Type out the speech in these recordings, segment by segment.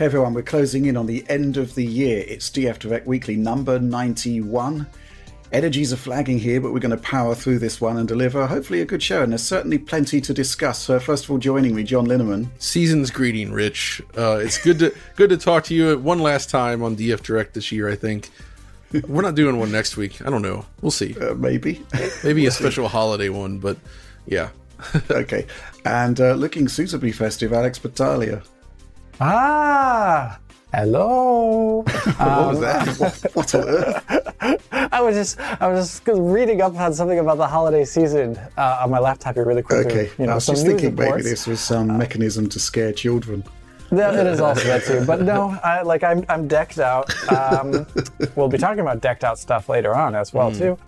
Hey everyone, we're closing in on the end of the year. It's DF Direct Weekly number 91. Energies are flagging here, but we're going to power through this one and deliver hopefully a good show. And there's certainly plenty to discuss. So first of all, joining me, John Linneman. Season's greeting, Rich. Uh, it's good to good to talk to you one last time on DF Direct this year. I think we're not doing one next week. I don't know. We'll see. Uh, maybe, maybe a special holiday one. But yeah. okay. And uh, looking suitably festive, Alex Battaglia. Ah, hello. what um, was that? what, what on earth? I was just, I was just reading up on something about the holiday season uh, on my laptop here really quickly. Okay, you know, I was just thinking reports. maybe this was some uh, mechanism to scare children. That, it is also that too, but no, I, like I'm, I'm decked out. Um, we'll be talking about decked out stuff later on as well mm. too,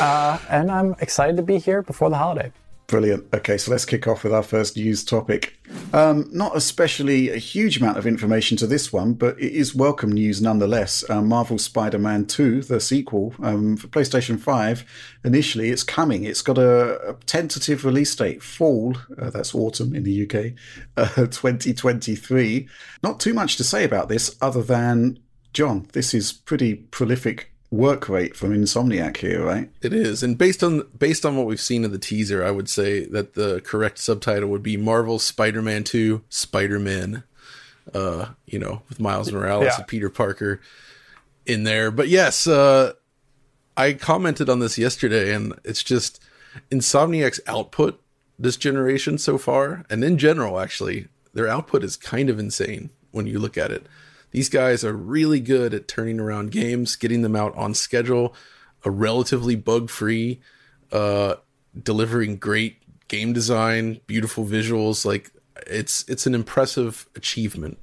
uh, and I'm excited to be here before the holiday. Brilliant. Okay, so let's kick off with our first news topic. Um, not especially a huge amount of information to this one, but it is welcome news nonetheless. Uh, Marvel Spider Man 2, the sequel um, for PlayStation 5, initially it's coming. It's got a, a tentative release date, fall, uh, that's autumn in the UK, uh, 2023. Not too much to say about this other than, John, this is pretty prolific work rate from Insomniac here, right? It is, and based on based on what we've seen in the teaser, I would say that the correct subtitle would be Marvel Spider-Man Two: Spider-Man. Uh, you know, with Miles Morales yeah. and Peter Parker in there. But yes, uh, I commented on this yesterday, and it's just Insomniac's output this generation so far, and in general, actually, their output is kind of insane when you look at it. These guys are really good at turning around games, getting them out on schedule, a relatively bug free, uh, delivering great game design, beautiful visuals. Like it's it's an impressive achievement.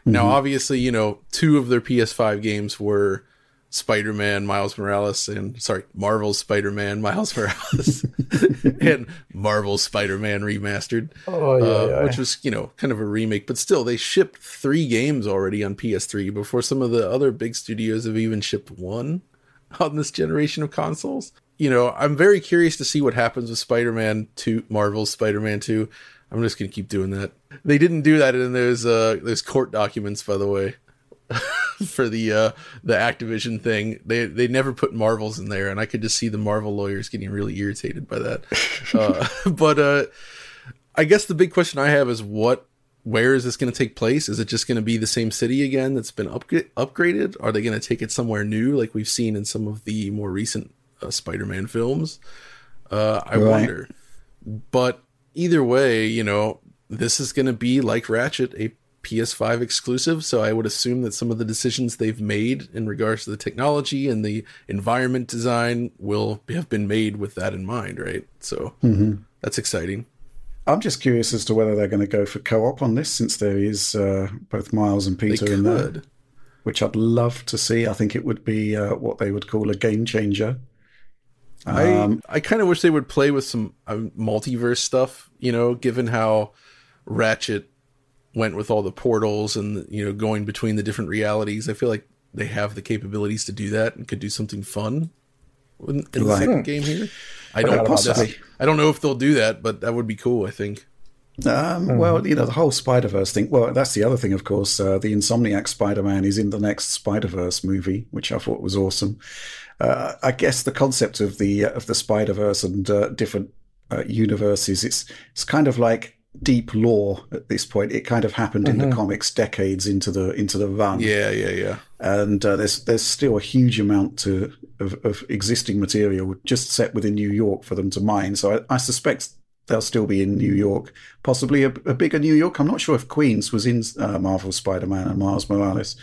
Mm-hmm. Now, obviously, you know, two of their PS5 games were Spider Man, Miles Morales, and sorry, Marvel's Spider Man, Miles Morales, and Marvel Spider Man remastered, oh, yeah, uh, yeah. which was you know kind of a remake, but still they shipped three games already on PS3 before some of the other big studios have even shipped one on this generation of consoles. You know, I'm very curious to see what happens with Spider Man Two, Marvel's Spider Man Two. I'm just gonna keep doing that. They didn't do that in those uh, those court documents, by the way. for the uh, the Activision thing. They they never put Marvels in there, and I could just see the Marvel lawyers getting really irritated by that. uh, but uh, I guess the big question I have is what. Where is this going to take place? Is it just going to be the same city again that's been up- upgraded? Are they going to take it somewhere new, like we've seen in some of the more recent uh, Spider-Man films? Uh, I right. wonder. But either way, you know, this is going to be like Ratchet, a PS5 exclusive, so I would assume that some of the decisions they've made in regards to the technology and the environment design will have been made with that in mind, right? So mm-hmm. that's exciting. I'm just curious as to whether they're going to go for co-op on this, since there is uh, both Miles and Peter in there, which I'd love to see. I think it would be uh, what they would call a game changer. Um, I I kind of wish they would play with some uh, multiverse stuff, you know, given how Ratchet went with all the portals and you know going between the different realities. I feel like they have the capabilities to do that and could do something fun in, in the second game here. I don't possibly. I don't know if they'll do that, but that would be cool. I think. Um, mm. Well, you know, the whole Spider Verse thing. Well, that's the other thing, of course. Uh, the Insomniac Spider Man is in the next Spider Verse movie, which I thought was awesome. Uh, I guess the concept of the uh, of the Spider Verse and uh, different uh, universes it's it's kind of like deep lore at this point. It kind of happened mm-hmm. in the mm-hmm. comics decades into the into the run. Yeah, yeah, yeah. And uh, there's there's still a huge amount to of, of, existing material just set within New York for them to mine. So I, I suspect they'll still be in New York, possibly a, a, bigger New York. I'm not sure if Queens was in uh, Marvel Spider-Man and Miles Morales,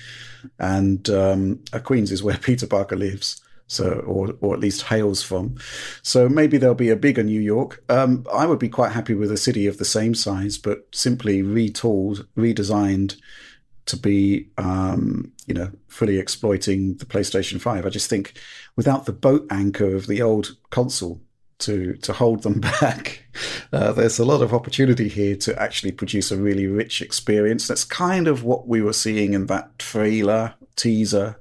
and um, uh, Queens is where Peter Parker lives so or or at least hails from. So maybe there'll be a bigger New York. Um, I would be quite happy with a city of the same size, but simply retooled, redesigned to be, um, you know, fully exploiting the PlayStation Five. I just think without the boat anchor of the old console to to hold them back. Uh, there's a lot of opportunity here to actually produce a really rich experience. That's kind of what we were seeing in that trailer teaser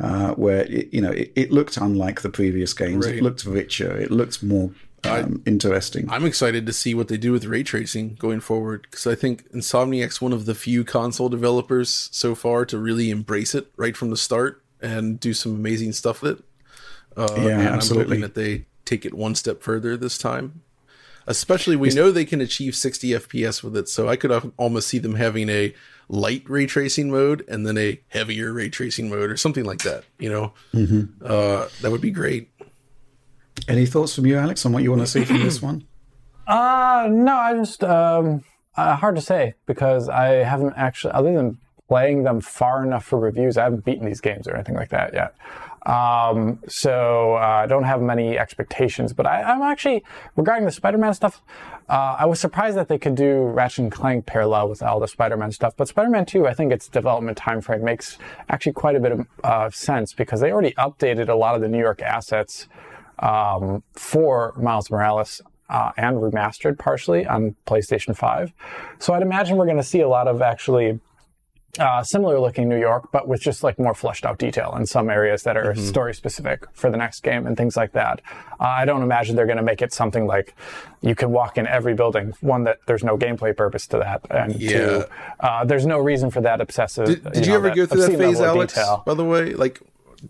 uh, where it, you know it, it, looked unlike the previous games. Right. It looked richer. It looked more um, interesting. I'm excited to see what they do with ray tracing going forward because I think Insomniac's one of the few console developers so far to really embrace it right from the start and do some amazing stuff with it. Uh, yeah, and absolutely. I'm hoping that they take it one step further this time. Especially, we know they can achieve 60 FPS with it, so I could almost see them having a light ray tracing mode and then a heavier ray tracing mode or something like that. You know, mm-hmm. uh, that would be great. Any thoughts from you, Alex, on what you want to see from this one? Uh, no, I just um, uh, hard to say because I haven't actually, other than playing them far enough for reviews, I haven't beaten these games or anything like that yet. Um, so uh, I don't have many expectations, but I, am actually regarding the Spider-Man stuff. Uh, I was surprised that they could do Ratchet and Clank parallel with all the Spider-Man stuff, but Spider-Man 2, I think its development timeframe makes actually quite a bit of uh, sense because they already updated a lot of the New York assets um, for Miles Morales uh, and remastered partially on PlayStation 5. So I'd imagine we're going to see a lot of actually uh, similar looking New York, but with just like more fleshed out detail in some areas that are mm-hmm. story specific for the next game and things like that. Uh, I don't imagine they're going to make it something like you can walk in every building. One that there's no gameplay purpose to that, and yeah. two, uh, there's no reason for that obsessive. Did, did you, know, ever go through that phase, Alex? Detail. By the way, like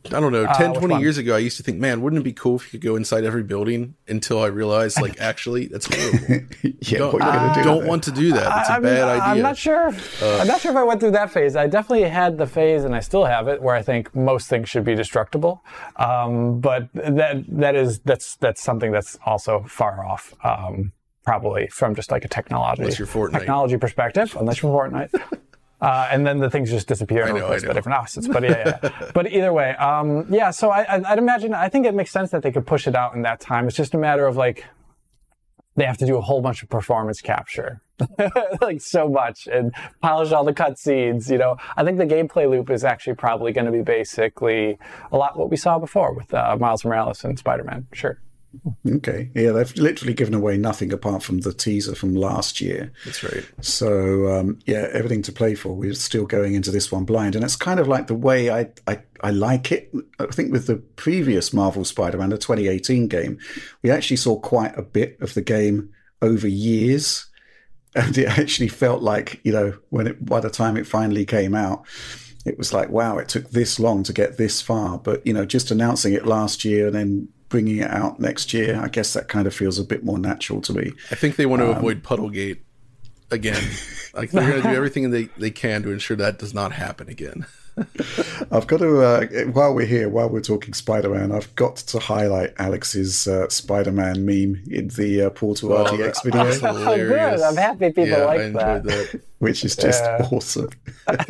I don't know, uh, 10, uh, 20 years ago, I used to think, man, wouldn't it be cool if you could go inside every building until I realized, like, actually, that's horrible. yeah, don't, what you going to do? Don't want to do that. It's a I'm, bad idea. I'm not sure. Uh, I'm not sure if I went through that phase. I definitely had the phase, and I still have it, where I think most things should be destructible. Um, but that that is that's that's something that's also far off. Um, probably from just like a technology technology perspective, unless you're Fortnite. Uh, and then the things just disappear and replaced by different assets. But yeah, yeah. but either way, um, yeah. So I, would imagine. I think it makes sense that they could push it out in that time. It's just a matter of like they have to do a whole bunch of performance capture, like so much, and polish all the cutscenes. You know, I think the gameplay loop is actually probably going to be basically a lot what we saw before with uh, Miles Morales and Spider Man. Sure. Okay. Yeah, they've literally given away nothing apart from the teaser from last year. That's right. So, um, yeah, everything to play for. We're still going into this one blind. And it's kind of like the way I, I, I like it. I think with the previous Marvel Spider Man, the 2018 game, we actually saw quite a bit of the game over years. And it actually felt like, you know, when it, by the time it finally came out, it was like, wow, it took this long to get this far. But, you know, just announcing it last year and then bringing it out next year. I guess that kind of feels a bit more natural to me. I think they want to um, avoid Puddlegate again. like they're going to do everything they, they can to ensure that does not happen again. I've got to, uh, while we're here, while we're talking Spider Man, I've got to highlight Alex's uh, Spider Man meme in the uh, Portal oh, RTX video. Oh, good. I'm happy people yeah, like that. that. Which is just yeah. awesome.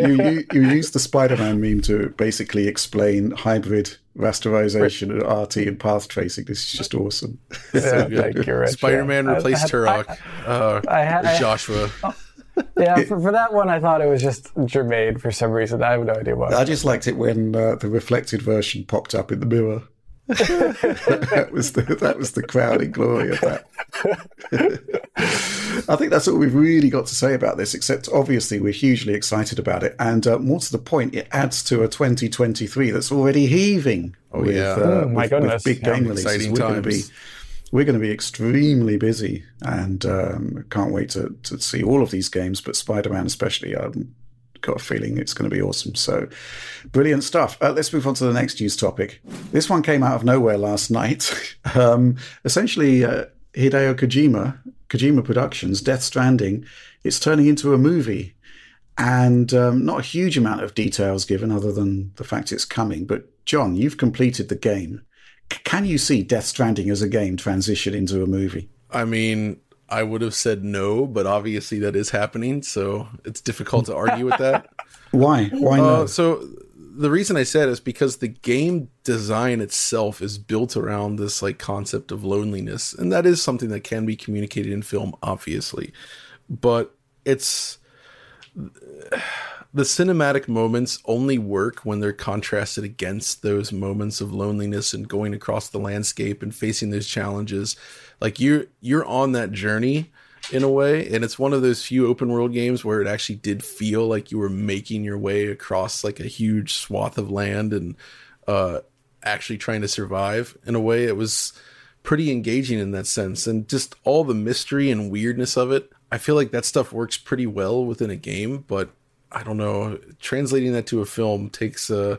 you, you, you use the Spider Man meme to basically explain hybrid rasterization and RT and path tracing. This is just awesome. Yeah, thank you, Spider Man replaced Turok. Uh, I, had, Joshua. Yeah, for, for, that one, I thought it was just Jermaine for some reason. I have no idea why. I just liked it when uh, the reflected version popped up in the mirror. that was the that was the crowning glory of that. I think that's all we've really got to say about this. Except obviously we're hugely excited about it, and uh, more to the point, it adds to a 2023 that's already heaving. Oh with, yeah, uh, oh, my with, goodness! With big game yeah, releases. We're going to be we're going to be extremely busy, and um, can't wait to to see all of these games. But Spider Man especially, I've got a feeling it's going to be awesome. So brilliant stuff. Uh, let's move on to the next news topic. This one came out of nowhere last night. um, essentially, uh, Hideo Kojima, Kojima Productions, Death Stranding, it's turning into a movie. And um, not a huge amount of details given other than the fact it's coming. But John, you've completed the game. Can you see Death Stranding as a game transition into a movie? I mean, I would have said no, but obviously that is happening, so it's difficult to argue with that. Why? Why uh, no? So the reason I said is because the game design itself is built around this like concept of loneliness, and that is something that can be communicated in film, obviously, but it's the cinematic moments only work when they're contrasted against those moments of loneliness and going across the landscape and facing those challenges. Like you're you're on that journey in a way and it's one of those few open world games where it actually did feel like you were making your way across like a huge swath of land and uh actually trying to survive in a way it was pretty engaging in that sense, and just all the mystery and weirdness of it. I feel like that stuff works pretty well within a game, but I don't know. Translating that to a film takes a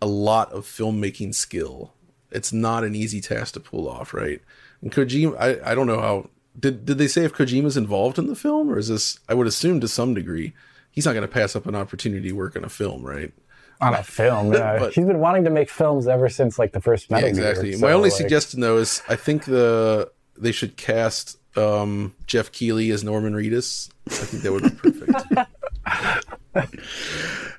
a lot of filmmaking skill. It's not an easy task to pull off, right? And Kojima, I, I don't know how did did they say if Kojima's involved in the film, or is this? I would assume to some degree, he's not going to pass up an opportunity to work on a film, right? On a film, yeah. but, he's been wanting to make films ever since like the first Metal yeah, exactly. Gear, so, My only like... suggestion though is I think the they should cast um, Geoff Keighley as Norman Reedus. I think that would be perfect.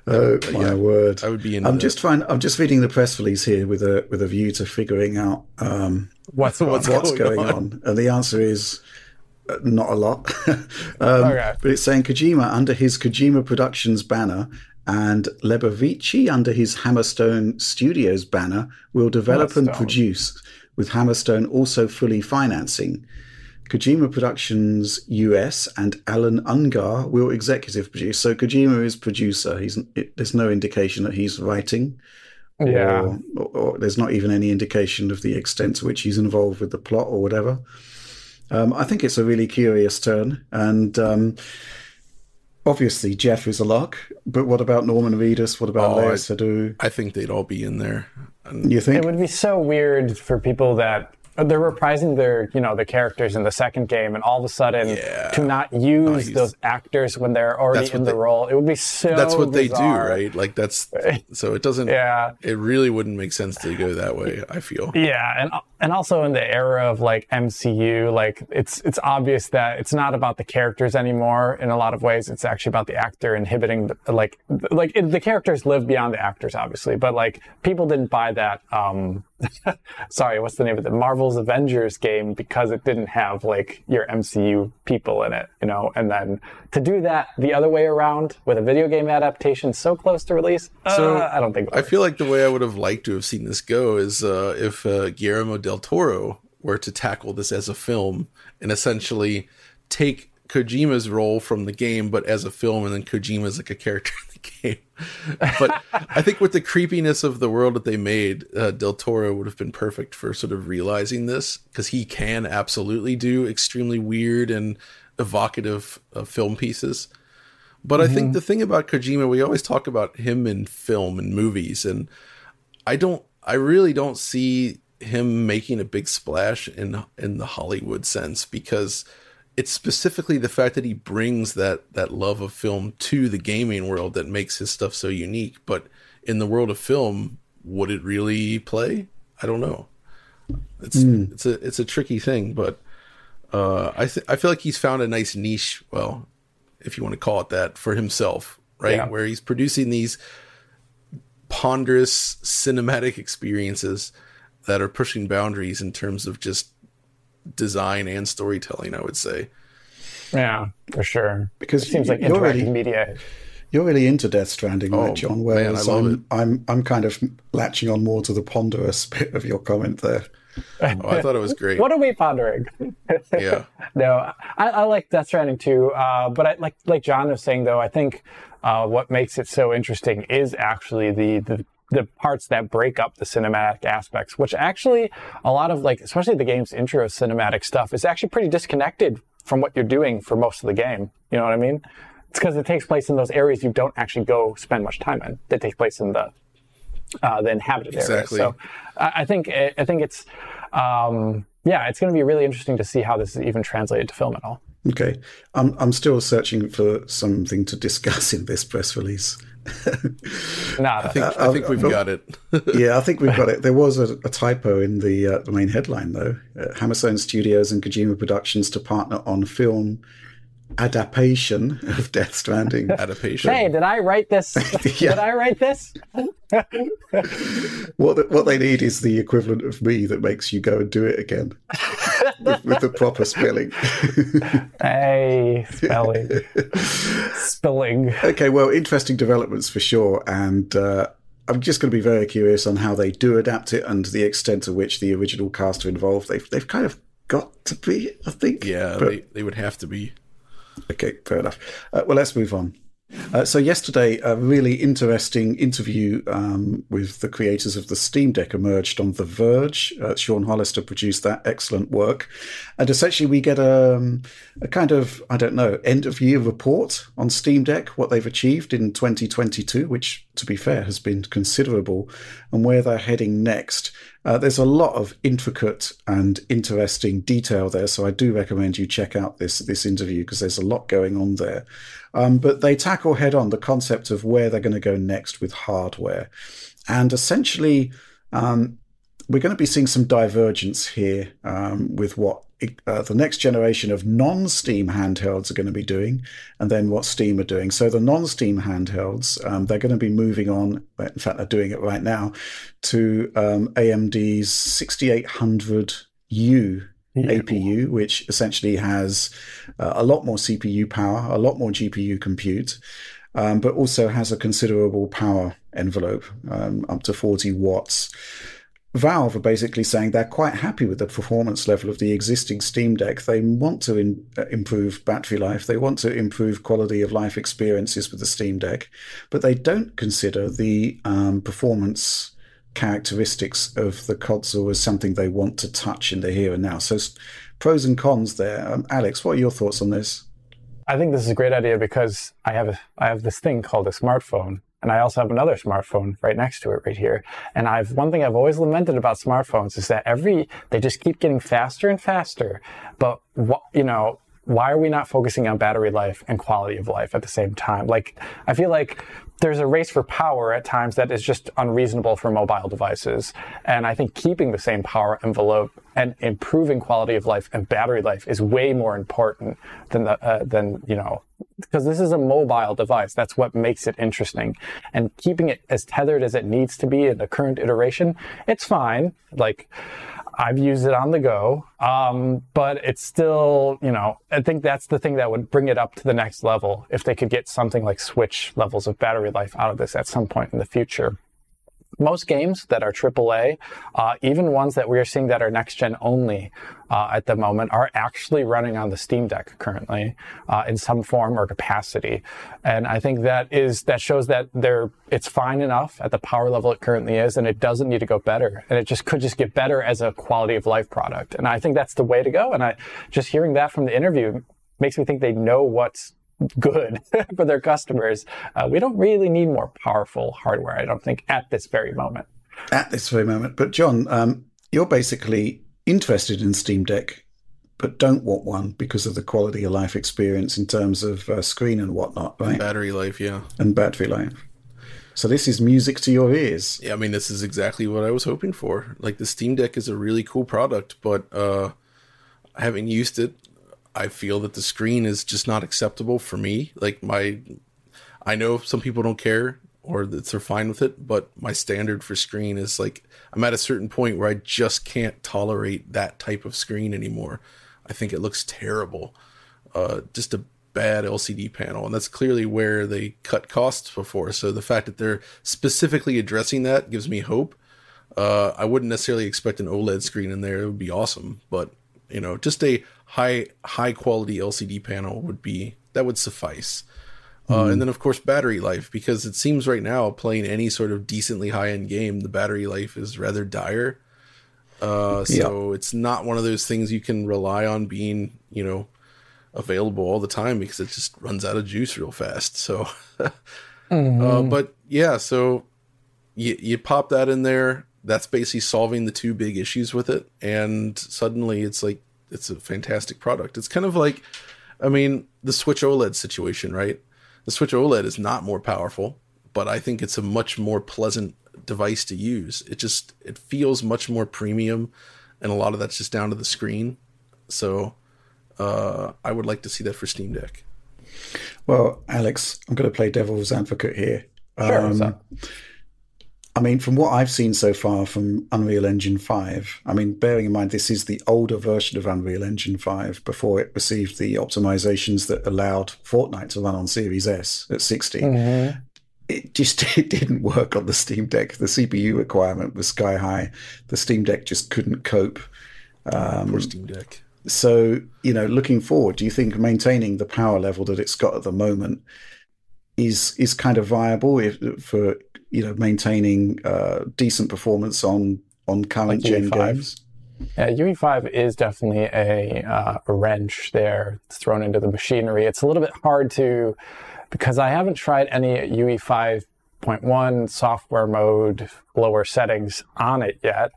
oh my yeah, word! I would be. I'm just trying. I'm just reading the press release here with a with a view to figuring out um, what's what's, what's going, going on. on. and the answer is uh, not a lot. um, okay. But it's saying Kojima under his Kojima Productions banner and Lebovici under his Hammerstone Studios banner will develop Hammerstone. and produce, with Hammerstone also fully financing. Kojima Productions US and Allan Ungar will executive produce. So Kojima is producer. He's it, there's no indication that he's writing. Yeah. Or, or, or, there's not even any indication of the extent to which he's involved with the plot or whatever. Um, I think it's a really curious turn, and um, obviously Geoff is a lock. But what about Norman Reedus? What about oh, Léa Seydoux? I think they'd all be in there. You think it would be so weird for people that they're reprising their you know the characters in the second game and all of a sudden yeah. to not oh, use those actors when they're already in the they, role it would be so that's what bizarre. they do right like that's so it doesn't yeah it really wouldn't make sense to go that way i feel yeah and and also in the era of like mcu like it's it's obvious that it's not about the characters anymore in a lot of ways it's actually about the actor inhibiting the, like like it, the characters live beyond the actors obviously but like people didn't buy that um sorry, what's the name of it? Marvel's Avengers game because it didn't have like your MCU people in it, you know? And then to do that the other way around with a video game adaptation so close to release, so uh, I don't think. I feel like the way I would have liked to have seen this go is uh, if uh, Guillermo del Toro were to tackle this as a film and essentially take Kojima's role from the game, but as a film, and then Kojima's like a character in the game. but I think with the creepiness of the world that they made, uh, Del Toro would have been perfect for sort of realizing this because he can absolutely do extremely weird and evocative uh, film pieces. But mm-hmm. I think mm-hmm. the thing about Kojima, we always talk about him in film and movies, and I don't, I really don't see him making a big splash in in the Hollywood sense because it's specifically the fact that he brings that that love of film to the gaming world that makes his stuff so unique. But in the world of film, would it really play? I don't know. It's mm. it's a it's a tricky thing, but uh, I th- I feel like he's found a nice niche. Well, if you want to call it that, for himself, right? Yeah. Where he's producing these ponderous cinematic experiences that are pushing boundaries in terms of just design and storytelling. I would say. Yeah, for sure. Because it seems like interactive really, media. You're really into Death Stranding, oh, right, John? Whereas man, I'm, I'm, I'm kind of latching on more to the ponderous bit of your comment there. oh, I thought it was great. what are we pondering? yeah. no, I, I, like Death Stranding too. Uh, but I, like like John was saying though, I think uh, what makes it so interesting is actually the, the the parts that break up the cinematic aspects, which actually a lot of like, especially the game's intro cinematic stuff is actually pretty disconnected from what you're doing for most of the game. You know what I mean? It's because it takes place in those areas you don't actually go spend much time in. That takes place in the uh, the inhabited exactly. areas. So I think I think it's um, yeah, it's going to be really interesting to see how this is even translated to film at all. Okay, I'm I'm still searching for something to discuss in this press release. no, I think, I think we've got it. yeah, I think we've got it. There was a, a typo in the uh, the main headline though. Uh, Hammerstone Studios and Kojima Productions to partner on film adaptation of Death Stranding. adaptation. Hey, did I write this? Did I write this? what the, what they need is the equivalent of me that makes you go and do it again with, with the proper spelling. hey, spelling, spelling. Okay, well, interesting developments for sure, and. Uh, I'm just going to be very curious on how they do adapt it and the extent to which the original cast are involved. They've they've kind of got to be, I think. Yeah, but, they, they would have to be. Okay, fair enough. Uh, well, let's move on. Uh, so yesterday, a really interesting interview um, with the creators of the Steam Deck emerged on The Verge. Uh, Sean Hollister produced that excellent work, and essentially we get a, um, a kind of I don't know end of year report on Steam Deck, what they've achieved in 2022, which to be fair has been considerable, and where they're heading next. Uh, there's a lot of intricate and interesting detail there, so I do recommend you check out this this interview because there's a lot going on there. Um, but they tackle head on the concept of where they're going to go next with hardware, and essentially, um, we're going to be seeing some divergence here um, with what uh, the next generation of non-Steam handhelds are going to be doing, and then what Steam are doing. So the non-Steam handhelds, um, they're going to be moving on. In fact, they're doing it right now to um, AMD's 6800U yeah. APU, which essentially has uh, a lot more CPU power, a lot more GPU compute, um, but also has a considerable power envelope, um, up to 40 watts. Valve are basically saying they're quite happy with the performance level of the existing Steam Deck. They want to in, uh, improve battery life. They want to improve quality of life experiences with the Steam Deck, but they don't consider the um, performance characteristics of the console as something they want to touch in the here and now. So, pros and cons there. Um, Alex, what are your thoughts on this? I think this is a great idea because I have a, I have this thing called a smartphone, and I also have another smartphone right next to it right here. And I've one thing I've always lamented about smartphones is that every they just keep getting faster and faster. But what you know, why are we not focusing on battery life and quality of life at the same time? Like I feel like there's a race for power at times that is just unreasonable for mobile devices. And I think keeping the same power envelope and improving quality of life and battery life is way more important than the, uh, than you know because this is a mobile device. That's what makes it interesting. And keeping it as tethered as it needs to be in the current iteration, it's fine. Like I've used it on the go, um, but it's still, you know, I think that's the thing that would bring it up to the next level if they could get something like Switch levels of battery life out of this at some point in the future most games that are AAA, uh, even ones that we are seeing that are next gen only uh, at the moment, are actually running on the Steam Deck currently uh, in some form or capacity. And I think that is that shows that they're it's fine enough at the power level it currently is, and it doesn't need to go better. And it just could just get better as a quality of life product. And I think that's the way to go. And I just hearing that from the interview makes me think they know what's good for their customers. Uh, we don't really need more powerful hardware, I don't think, at this very moment. At this very moment. But, John, um, you're basically interested in Steam Deck, but don't want one because of the quality of life experience in terms of uh, screen and whatnot, right? Battery life, yeah. And battery life. So this is music to your ears. Yeah, I mean, this is exactly what I was hoping for. Like the Steam Deck is a really cool product, but uh, having used it, I feel that the screen is just not acceptable for me. Like my, I know some people don't care or that they're fine with it, but my standard for screen is like I'm at a certain point where I just can't tolerate that type of screen anymore. I think it looks terrible. Uh, just a bad LCD panel, and that's clearly where they cut costs before. So the fact that they're specifically addressing that gives me hope. Uh, I wouldn't necessarily expect an OLED screen in there; it would be awesome, but you know, just a high high quality LCD panel would be that would suffice. Mm. Uh, hmm. and then of course battery life because it seems right now playing any sort of decently high end game the battery life is rather dire. Uh, so it's not one of those things you can rely on being you know available all the time because it just runs out of juice real fast. So, mm-hmm. uh, but yeah, so you you pop that in there. That's basically solving the two big issues with it, and suddenly it's like it's a fantastic product. It's kind of like, I mean, the Switch OLED situation, right? The Switch OLED is not more powerful, but I think it's a much more pleasant device to use. It just it feels much more premium, and a lot of that's just down to the screen. So, uh, I would like to see that for Steam Deck. Well, Alex, I'm going to play devil's advocate here. Sure. Um, I mean, from what I've seen so far from Unreal Engine 5, I mean, bearing in mind this is the older version of Unreal Engine 5 before it received the optimizations that allowed Fortnite to run on Series S at 60. Mm-hmm. It just it didn't work on the Steam Deck. The CPU requirement was sky high. The Steam Deck just couldn't cope. Um, Poor Steam Deck. So, you know, looking forward, do you think maintaining the power level that it's got at the moment is is kind of viable if, for you know maintaining uh, decent performance on on current like gen games. Yeah, UE5 is definitely a, uh, a wrench there thrown into the machinery. It's a little bit hard to because I haven't tried any UE 5.1 software mode lower settings on it yet.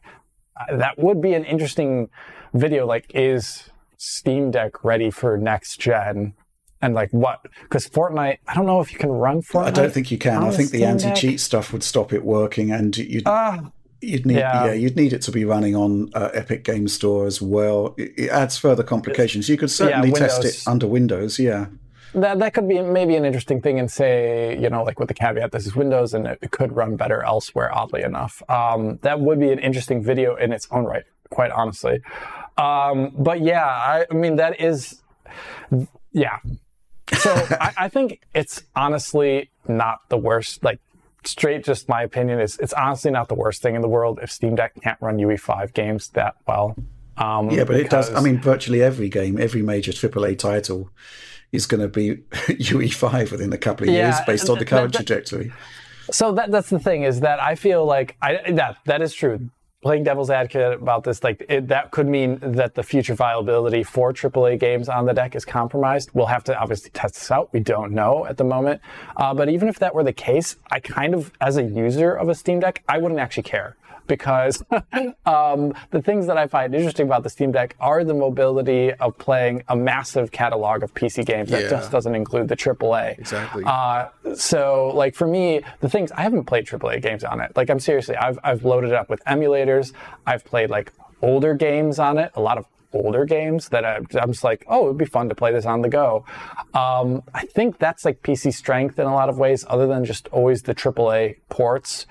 Uh, that would be an interesting video. Like, is Steam Deck ready for next gen? And like what? Because Fortnite, I don't know if you can run Fortnite. I don't think you can. I think the anti-cheat stuff would stop it working, and you. Uh, You'd need, yeah. yeah. you'd need it to be running on uh, Epic Game Store as well. It, it adds further complications. You could certainly yeah, test it under Windows. Yeah, that that could be maybe an interesting thing and say you know like with the caveat this is windows and it, could run better elsewhere oddly enough um, that would be an interesting video in its own right quite honestly um, but yeah I, I, mean that is yeah so I, I think it's honestly not the worst like straight just my opinion is it's honestly not the worst thing in the world if steam deck can't run ue5 games that well um, yeah but it does i mean virtually every game every major aaa title is going to be UE5 within a couple of yeah, years based on the current that, that, trajectory. So that that's the thing is that I feel like I that that is true. Playing devil's advocate about this, like it, that could mean that the future viability for AAA games on the deck is compromised. We'll have to obviously test this out. We don't know at the moment. Uh, but even if that were the case, I kind of, as a user of a Steam Deck, I wouldn't actually care because um, the things that I find interesting about the Steam Deck are the mobility of playing a massive catalog of PC games that yeah. just doesn't include the AAA. Exactly. Uh, so, like for me, the things I haven't played AAA games on it. Like I'm seriously, I've I've loaded it up with emulators. I've played like older games on it, a lot of older games that I, am just like, oh, it'd be fun to play this on the go. Um, I think that's like PC strength in a lot of ways, other than just always the AAA ports.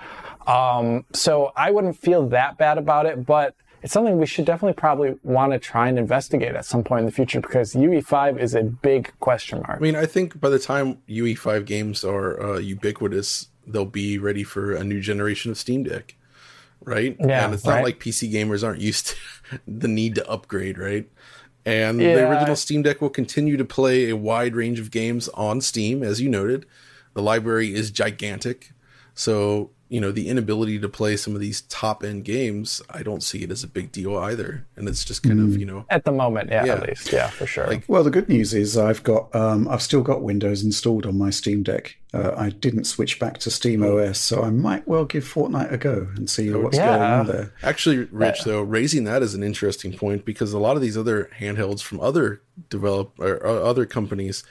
Um, so I wouldn't feel that bad about it, but it's something we should definitely probably want to try and investigate at some point in the future because UE5 is a big question mark. I mean, I think by the time UE5 games are uh, ubiquitous, they'll be ready for a new generation of Steam Deck, right? Yeah, and it's not right? like PC gamers aren't used to the need to upgrade, right? And yeah. the original Steam Deck will continue to play a wide range of games on Steam, as you noted. The library is gigantic. So you know the inability to play some of these top end games i don't see it as a big deal either. And it's just kind mm. of you know at the moment yeah, yeah, at least yeah for sure. Like, well the good news is i've got um, i've still got windows installed on my steam deck. Uh, i didn't switch back to steam os so i might well give fortnite a go and see what's yeah. going on there. Actually rich though raising that is an interesting point because a lot of these other handhelds from other develop or other companies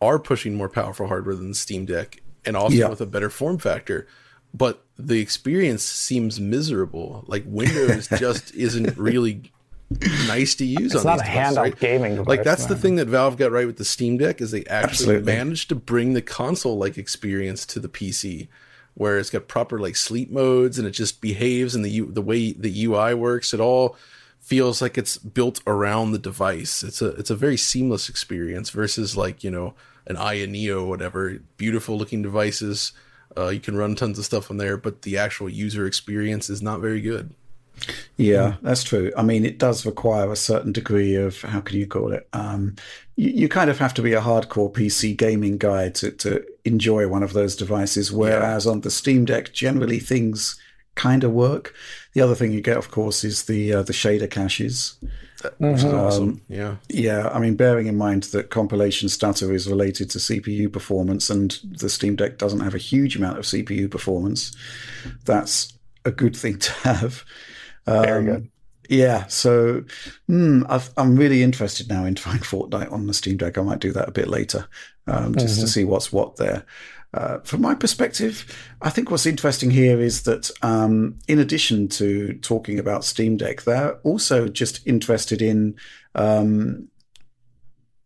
are pushing more powerful hardware than the steam deck and also yeah. with a better form factor but the experience seems miserable. Like Windows just isn't really nice to use it's on not a handout right? gaming device, like that's the thing that valve got right with the steam deck is they actually Absolutely. managed to bring the console like experience to the pc where it's got proper like sleep modes and it just behaves and the U- the way the ui works it all feels like it's built around the device it's a it's a very seamless experience versus like you know an aya neo whatever beautiful looking devices uh, you can run tons of stuff on there, but the actual user experience is not very good. Yeah, that's true. I mean, it does require a certain degree of how can you call it? Um, you, you, kind of have to be a hardcore PC gaming guy to, to enjoy one of those devices. Whereas yeah. on the Steam Deck, generally things kind of work. The other thing you get, of course, is the uh, the shader caches. Mm-hmm. Um, awesome. Yeah. Yeah. I mean, bearing in mind that compilation stutter is related to CPU performance and the Steam Deck doesn't have a huge amount of CPU performance, that's a good thing to have. Um, Very good. Yeah, so mm, i am really interested now in trying Fortnite on the Steam Deck. I might do that a bit later, um, just mm-hmm. to see what's what there. Uh, from my perspective, I think what's interesting here is that um, in addition to talking about Steam Deck, they're also just interested in um,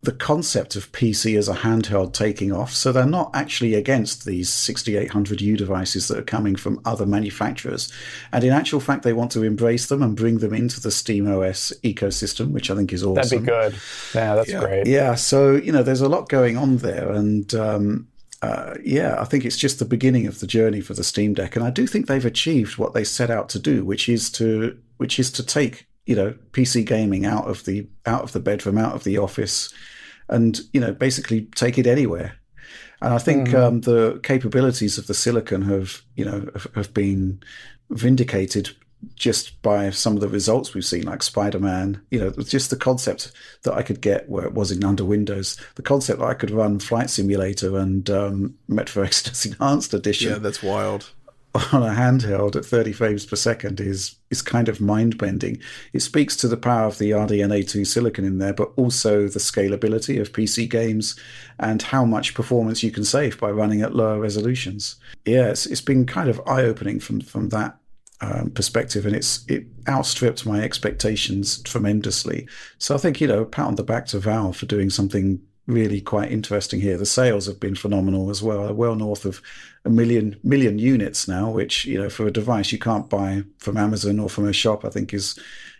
the concept of PC as a handheld taking off. So they're not actually against these 6800U devices that are coming from other manufacturers. And in actual fact, they want to embrace them and bring them into the Steam OS ecosystem, which I think is awesome. That'd be good. Yeah, that's yeah. great. Yeah. So, you know, there's a lot going on there. And, um, uh, yeah, I think it's just the beginning of the journey for the Steam Deck, and I do think they've achieved what they set out to do, which is to which is to take you know PC gaming out of the out of the bedroom, out of the office, and you know basically take it anywhere. And I think mm. um, the capabilities of the silicon have, you know, have, have been vindicated just by some of the results we've seen, like Spider Man, you know, just the concept that I could get where it was in under Windows, the concept that I could run Flight Simulator and um, Metro Exodus Enhanced Edition. Yeah, that's wild. On a handheld at 30 frames per second is is kind of mind bending. It speaks to the power of the RDNA 2 silicon in there, but also the scalability of PC games and how much performance you can save by running at lower resolutions. Yeah, it's, it's been kind of eye opening from, from that um, perspective, and it's it outstripped my expectations tremendously. So I think you know, pat on the back to Valve for doing something really quite interesting here. The sales have been phenomenal as well, well north of a million million units now, which you know for a device you can't buy from Amazon or from a shop, I think is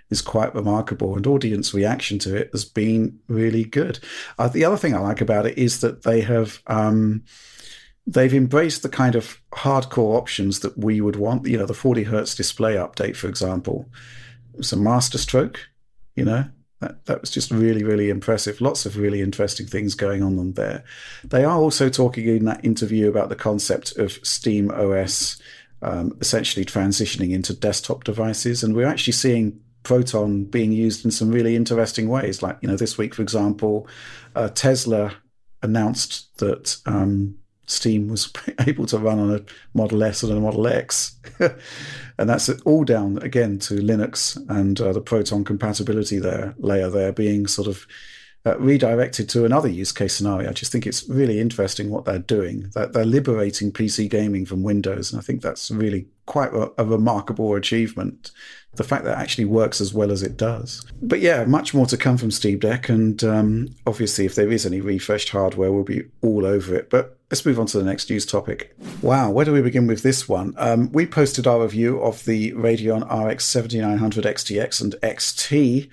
is quite remarkable, and audience reaction to it has been really good. Uh, the other thing I like about it is that they have. Um, they've embraced the kind of hardcore options that we would want. You know, the 40 hertz display update, for example, was a masterstroke. You know, that, that was just really, really impressive. Lots of really interesting things going on there. They are also talking in that interview about the concept of Steam OS um, essentially transitioning into desktop devices, and we're actually seeing Proton being used in some really interesting ways. Like, you know, this week, for example, uh, Tesla announced that um, Steam was able to run on a Model S and a Model X. and that's all down again to Linux and uh, the Proton compatibility there layer there being sort of uh, redirected to another use case scenario. I just think it's really interesting what they're doing. That they're liberating PC gaming from Windows, and I think that's really quite a, a remarkable achievement the fact that it actually works as well as it does. But yeah, much more to come from Steam Deck, and um, obviously, if there is any refreshed hardware, we'll be all over it. But let's move on to the next news topic. Wow, where do we begin with this one? Um, we posted our review of the Radeon RX 7900 XTX and XT,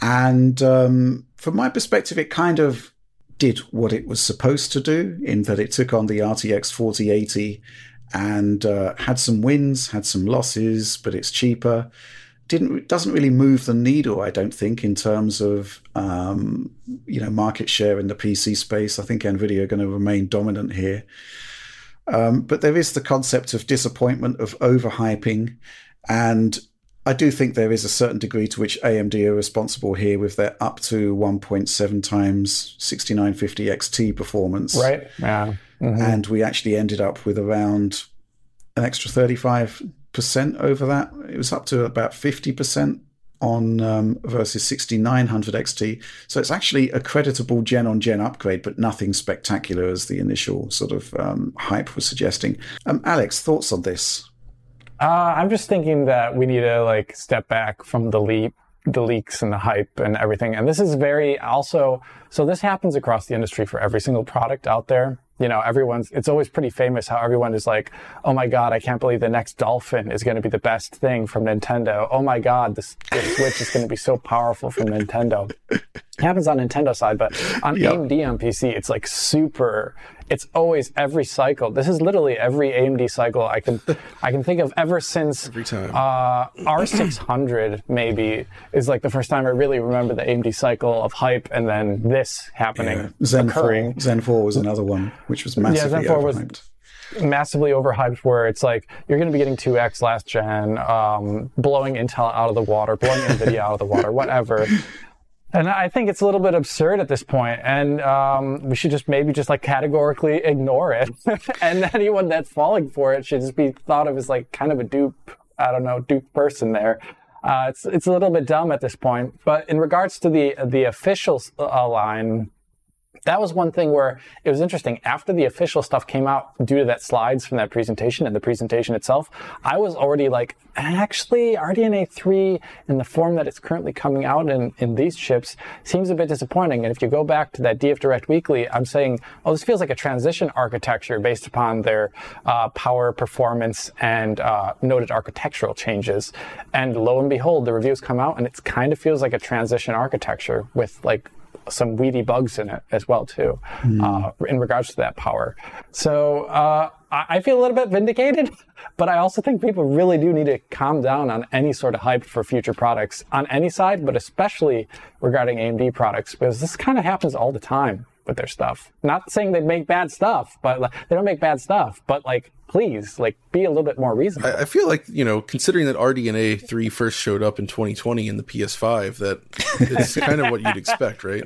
and um, from my perspective, it kind of did what it was supposed to do in that it took on the RTX 4080 and uh, had some wins, had some losses, but it's cheaper didn't doesn't really move the needle, I don't think, in terms of um, you know market share in the PC space. I think Nvidia are going to remain dominant here, um, but there is the concept of disappointment of overhyping, and I do think there is a certain degree to which AMD are responsible here with their up to 1.7 times 6950 XT performance. Right. Yeah. Mm-hmm. And we actually ended up with around an extra 35 percent over that. It was up to about fifty percent on um, versus 6900 XT. So it's actually a creditable gen on gen upgrade, but nothing spectacular as the initial sort of um, hype was suggesting. Um, Alex, thoughts on this? Uh, I'm just thinking that we need to like step back from the leap the leaks and the hype and everything. And this is very also, so this happens across the industry for every single product out there you know, everyone's, it's always pretty famous how everyone is like, oh my God, I can't believe the next Dolphin is going to be the best thing from Nintendo. Oh my God, this, the Switch is going to be so powerful from Nintendo. It happens on Nintendo side, but on yep. AMD on PC, it's like super it's always every cycle. This is literally every AMD cycle I can I can think of ever since every time. Uh, R600 maybe is like the first time I really remember the AMD cycle of hype, and then this happening. Yeah. Zen occurring. 4, Zen 4 was another one which was massively yeah, Zen 4 overhyped. was massively overhyped where it's like you're going to be getting 2x last gen um, blowing intel out of the water blowing nvidia out of the water whatever and I think it's a little bit absurd at this point, and um, we should just maybe just like categorically ignore it. and anyone that's falling for it should just be thought of as like kind of a dupe. I don't know, dupe person there. Uh, it's it's a little bit dumb at this point. But in regards to the the official uh, line, that was one thing where it was interesting. After the official stuff came out due to that slides from that presentation and the presentation itself, I was already like, actually, RDNA 3 in the form that it's currently coming out in, in these chips seems a bit disappointing. And if you go back to that DF Direct Weekly, I'm saying, oh, this feels like a transition architecture based upon their uh, power, performance, and uh, noted architectural changes. And lo and behold, the reviews come out and it kind of feels like a transition architecture with like some weedy bugs in it as well too, mm. uh, in regards to that power. So uh, I feel a little bit vindicated, but I also think people really do need to calm down on any sort of hype for future products on any side, but especially regarding AMD products because this kind of happens all the time. With their stuff. Not saying they make bad stuff, but like, they don't make bad stuff. But like, please, like, be a little bit more reasonable. I, I feel like you know, considering that RDNA three first showed up in 2020 in the PS5, that it's kind of what you'd expect, right?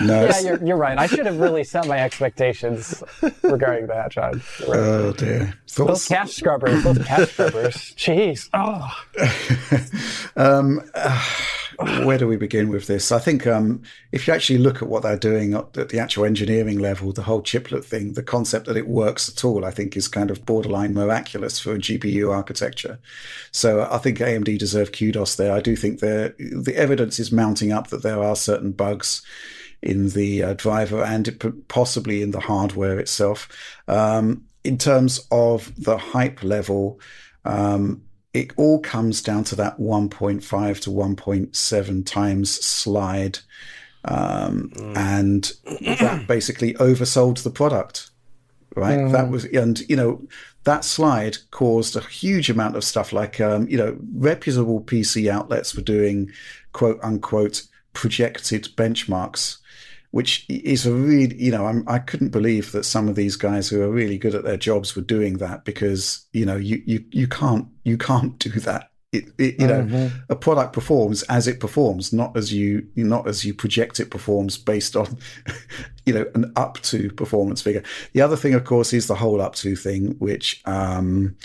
No, yeah, you're, you're right. I should have really set my expectations regarding that, John. Right. Oh dear, Thoughts? those cache scrubbers, those cache scrubbers. Jeez. Oh. um, uh, where do we begin with this? I think um, if you actually look at what they're doing at the actual engineering level, the whole chiplet thing, the concept that it works at all, I think is kind of borderline miraculous for a GPU architecture. So I think AMD deserve kudos there. I do think the evidence is mounting up that there are certain bugs in the uh, driver and possibly in the hardware itself. Um, in terms of the hype level, um, it all comes down to that 1.5 to 1.7 times slide. Um, mm. And that basically oversold the product, right? Mm. That was, and you know, that slide caused a huge amount of stuff like, um, you know, reputable PC outlets were doing quote unquote projected benchmarks which is a really, you know, I'm, I could not believe that some of these guys who are really good at their jobs were doing that because, you know, you, you, you can't, you can't do that. It, it, you mm-hmm. know, a product performs as it performs, not as you, not as you project it performs based on, you know, an up to performance figure. The other thing, of course, is the whole up to thing, which, um,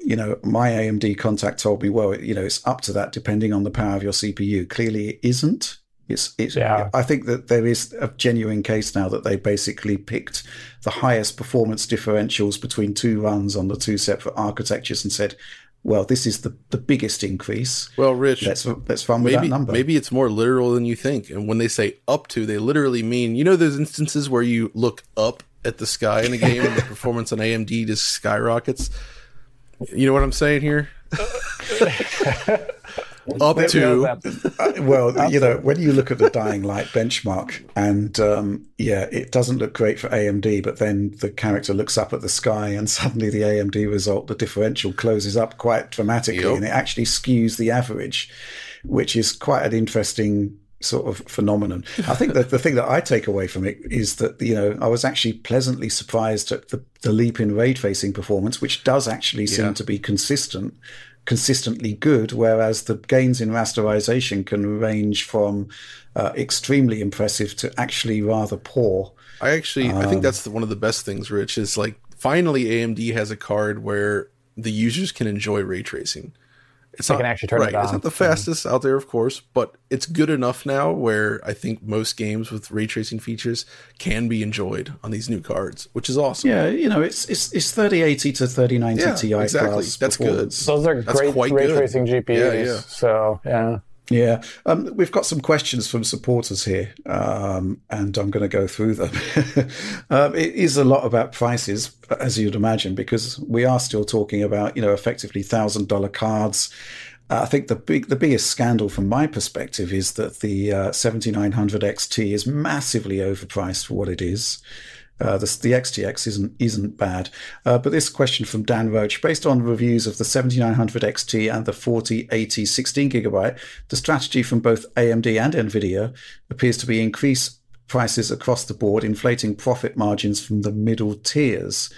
you know, my AMD contact told me, well, you know, it's up to that depending on the power of your CPU. Clearly, it isn't. It's, it's, yeah. I think that there is a genuine case now that they basically picked the highest performance differentials between two runs on the two separate architectures and said, well, this is the, the biggest increase. Well, Rich, let's let's run with maybe, that number. Maybe it's more literal than you think. And when they say up to, they literally mean you know those instances where you look up at the sky in a game and the performance on AMD just skyrockets. You know what I'm saying here? up to uh, well you know when you look at the dying light benchmark and um, yeah it doesn't look great for amd but then the character looks up at the sky and suddenly the amd result the differential closes up quite dramatically yep. and it actually skews the average which is quite an interesting sort of phenomenon. I think that the thing that I take away from it is that you know I was actually pleasantly surprised at the, the leap in ray tracing performance, which does actually seem yeah. to be consistent consistently good, whereas the gains in rasterization can range from uh, extremely impressive to actually rather poor. I actually, um, I think um, that's the, one of the best things, Rich, is like finally AMD has a card where the users can enjoy ray tracing. It's they not, can actually turn right, it on. It's not the fastest out there, of course, but it's good enough now where I think most games with ray tracing features can be enjoyed on these new cards, which is awesome. Yeah, you know, it's it's it's 3080 to 3090 yeah, Ti exactly. That's good. Those are That's great ray good. tracing GPUs. Yeah, yeah. So yeah. Yeah, um, we've got some questions from supporters here, um, and I'm going to go through them. um, it is a lot about prices, as you'd imagine, because we are still talking about, you know, effectively thousand dollar cards. Uh, I think the big, the biggest scandal from my perspective is that the uh, 7900 XT is massively overpriced for what it is. Uh, the, the, XTX isn't isn't bad, uh, but this question from Dan Roach, based on reviews of the 7900 XT and the 4080 16 gigabyte, the strategy from both AMD and Nvidia appears to be increase prices across the board, inflating profit margins from the middle tiers.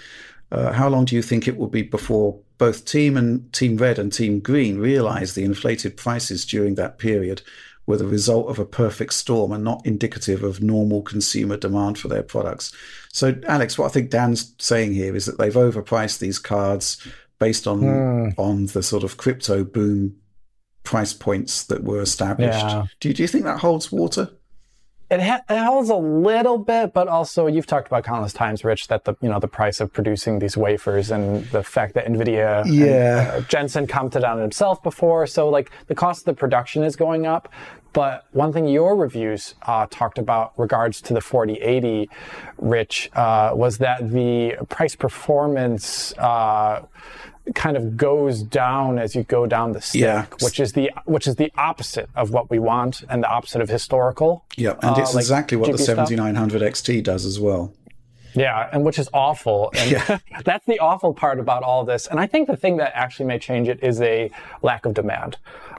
Uh, how long do you think it will be before both Team and Team Red and Team Green realize the inflated prices during that period? Were the result of a perfect storm and not indicative of normal consumer demand for their products. So, Alex, what I think Dan's saying here is that they've overpriced these cards based on mm. on the sort of crypto boom price points that were established. Yeah. Do, you, do you think that holds water? It, ha- it, holds a little bit, but also you've talked about countless times, Rich, that the you know the price of producing these wafers and the fact that Nvidia, yeah, and, uh, Jensen commented on it himself before. So like the cost of the production is going up, but one thing your reviews uh, talked about regards to the 4080, Rich, uh, was that the price performance uh, kind of goes down as you go down the stack, yeah. which is the which is the opposite of what we want and the opposite of historical. Yeah, and it's uh, like exactly what GP the 7900 stuff. XT does as well. Yeah, and which is awful. And yeah. that's the awful part about all this. And I think the thing that actually may change it is a lack of demand.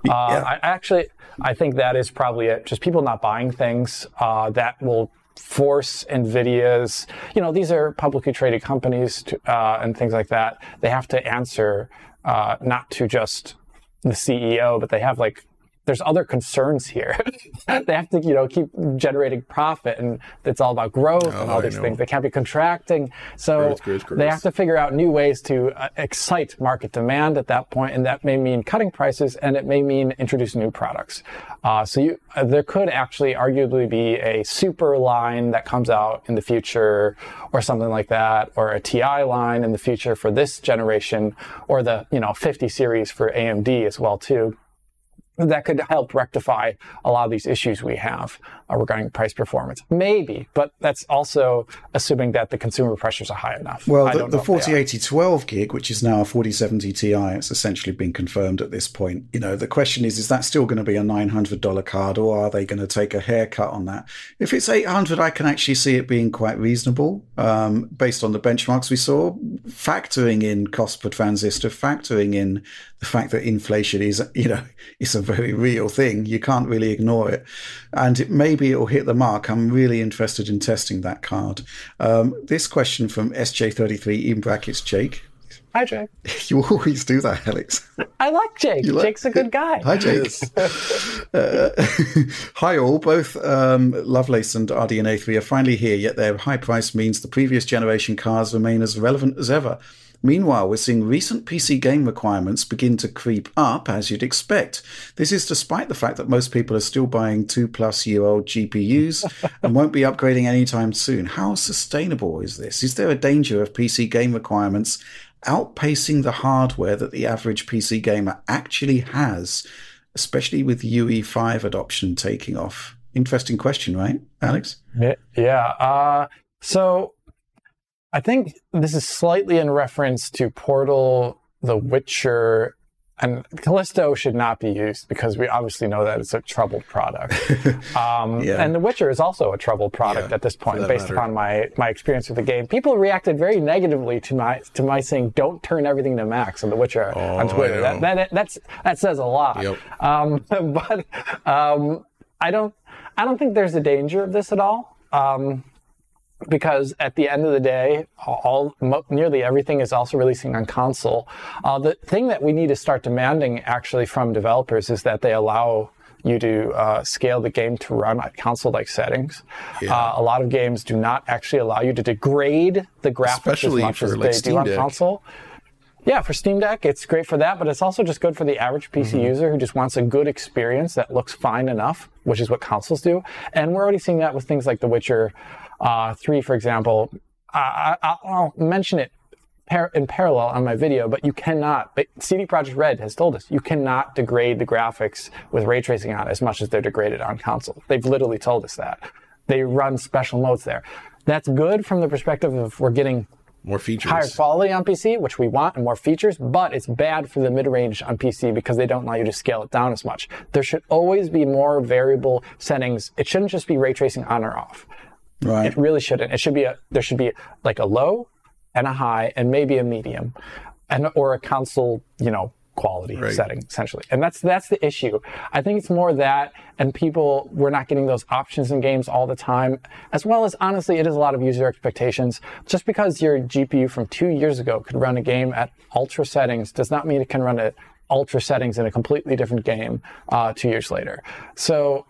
Uh, yeah. I actually, I think that is probably it. Just people not buying things uh, that will force NVIDIA's, you know, these are publicly traded companies to, uh, and things like that. They have to answer uh, not to just the CEO, but they have like there's other concerns here. they have to, you know, keep generating profit, and it's all about growth oh, and all these things. They can't be contracting, so growth, growth, growth. they have to figure out new ways to uh, excite market demand at that point, and that may mean cutting prices, and it may mean introducing new products. Uh, so you, uh, there could actually arguably be a super line that comes out in the future, or something like that, or a TI line in the future for this generation, or the you know 50 series for AMD as well too that could help rectify a lot of these issues we have uh, regarding price performance. Maybe, but that's also assuming that the consumer pressures are high enough. Well, the, the 408012 gig, which is now a 4070 Ti, it's essentially been confirmed at this point. You know, the question is, is that still going to be a $900 card or are they going to take a haircut on that? If it's 800, I can actually see it being quite reasonable um, based on the benchmarks we saw, factoring in cost per transistor, factoring in the fact that inflation is, you know, is a very real thing. You can't really ignore it. And it, maybe it'll hit the mark. I'm really interested in testing that card. Um, this question from SJ33 in brackets, Jake. Hi, Jake. You always do that, Alex. I like Jake. Like, Jake's a good guy. Hi, Jake. uh, hi, all. Both um, Lovelace and RDNA3 are finally here, yet their high price means the previous generation cars remain as relevant as ever. Meanwhile, we're seeing recent PC game requirements begin to creep up as you'd expect. This is despite the fact that most people are still buying two plus year old GPUs and won't be upgrading anytime soon. How sustainable is this? Is there a danger of PC game requirements outpacing the hardware that the average PC gamer actually has, especially with UE5 adoption taking off? Interesting question, right, Alex? Yeah. Uh, so I think this is slightly in reference to Portal, The Witcher, and Callisto should not be used because we obviously know that it's a troubled product. Um, yeah. And The Witcher is also a troubled product yeah, at this point, based matter. upon my my experience with the game. People reacted very negatively to my to my saying, "Don't turn everything to max" on The Witcher oh, on Twitter. That, that that's that says a lot. Yep. Um, but um, I don't I don't think there's a danger of this at all. Um, because at the end of the day, all nearly everything is also releasing on console. Uh, the thing that we need to start demanding actually from developers is that they allow you to uh, scale the game to run at console-like settings. Yeah. Uh, a lot of games do not actually allow you to degrade the graphics Especially as much as like they Steam do on Deck. console. Yeah, for Steam Deck, it's great for that, but it's also just good for the average PC mm-hmm. user who just wants a good experience that looks fine enough, which is what consoles do. And we're already seeing that with things like The Witcher uh, 3, for example. I, will mention it par- in parallel on my video, but you cannot, but CD Projekt Red has told us, you cannot degrade the graphics with ray tracing on as much as they're degraded on console. They've literally told us that. They run special modes there. That's good from the perspective of we're getting more features, higher quality on PC, which we want, and more features. But it's bad for the mid range on PC because they don't allow you to scale it down as much. There should always be more variable settings. It shouldn't just be ray tracing on or off. Right. It really shouldn't. It should be a there should be like a low and a high and maybe a medium, and or a console, you know, quality right. setting essentially. And that's that's the issue. I think it's more that and people we're not getting those options in games all the time as well as honestly it is a lot of user expectations. Just because your GPU from 2 years ago could run a game at ultra settings does not mean it can run at ultra settings in a completely different game uh, 2 years later. So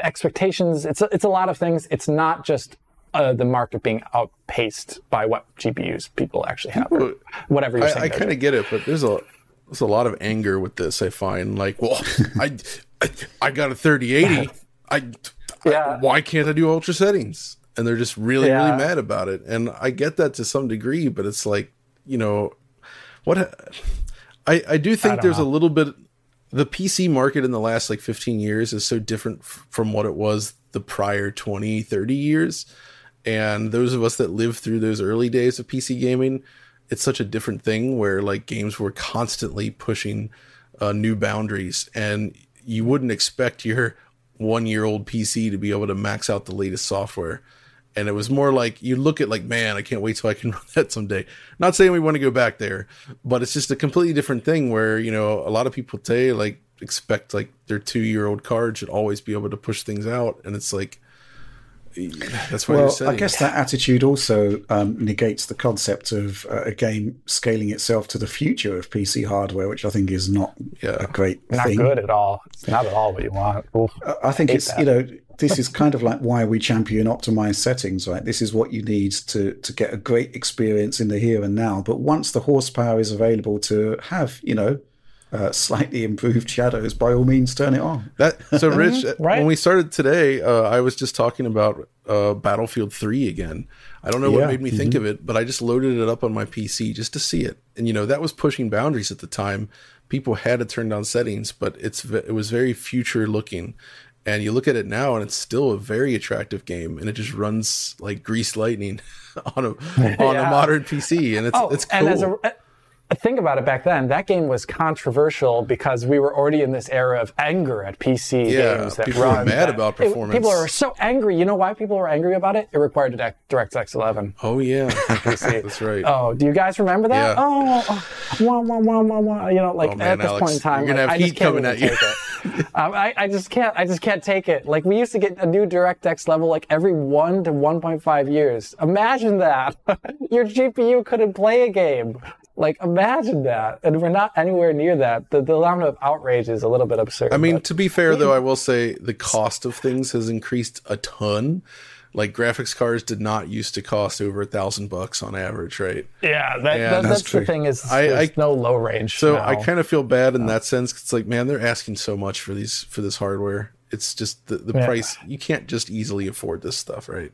expectations. It's a, it's a lot of things. It's not just uh, the market being outpaced by what GPUs people actually have, whatever you're saying. I, I kind of get it, but there's a there's a lot of anger with this. I find like, well, I, I, I got a 3080. I, yeah. I, why can't I do ultra settings? And they're just really yeah. really mad about it. And I get that to some degree, but it's like you know what. I I do think there's know. a little bit the PC market in the last like 15 years is so different f- from what it was the prior 20, 30 years. And those of us that lived through those early days of PC gaming, it's such a different thing where like games were constantly pushing uh, new boundaries and you wouldn't expect your one year old PC to be able to max out the latest software and it was more like you look at like man i can't wait till i can run that someday not saying we want to go back there but it's just a completely different thing where you know a lot of people say like expect like their two year old card should always be able to push things out and it's like That's why Well, you're I guess that attitude also um, negates the concept of uh, a game scaling itself to the future of PC hardware, which I think is not Yeah. a great Not thing. good at all. It's not at all what you want. Oof. I think it's that. you know this is kind of like why we champion optimized settings, right? This is what you need to to get a great experience in the here and now. But once the horsepower is available to have, you know, uh, slightly improved shadows, by all means, turn it on. That so Rich, Right. when we started today, uh, I was just talking about uh, Battlefield Three again. I don't know what Yeah. made me think of it, but I just loaded it up on my PC just to see it, and you know that was pushing boundaries at the time. People had to turn down settings, but it's it was very future looking. And you look at it now, and it's still a very attractive game, and it just runs like greased lightning on a on a modern PC, and it's Oh, it's cool. and as a think about it back then, that game was controversial because we were already in this era of anger at PC Yeah, games that people were run. mad that- about it- performance. people are so angry. You know why people were angry about it? It required a DirectX 11. oh yeah, that's right. Oh, do you guys remember that? Yeah. Oh, oh, wah, wah, wah, wah, wah. you know, like Oh, man, at this Alex, point in time, like, have I just heat can't coming at you. take it. um, I, I just can't. I just can't take it. Like we used to get a new DirectX level like every one to 1.5 years. Imagine that. Your GPU couldn't play a game. Like imagine that, and we're not anywhere near that. The, the amount of outrage is a little bit absurd. I mean, but- to be fair though, I will say the cost of things has increased a ton. Like graphics cards did not used to cost over a thousand bucks on average, right? yeah, that, that, that's that's, the thing is I- I- no low range. So now. I kind of feel bad in that sense. 'cause It's like, man, they're asking so much for these for this hardware. It's just the, the Yeah. price. You can't just easily afford this stuff, right?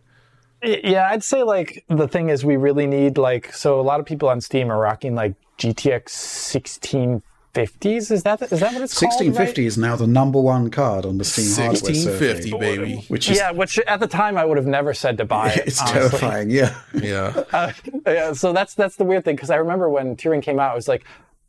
Yeah, I'd say like the thing is we really need like so a lot of people on Steam are rocking like GTX 1650s. Is that is that what it's called? 1650 is now the number one card on the Steam hardware Sixteen survey, fifty, baby. which is Yeah, which at the time I would have never said to buy it. it's honestly. terrifying. Yeah. Yeah, uh, Yeah, so that's that's the weird thing because I remember when Turing came out, it was like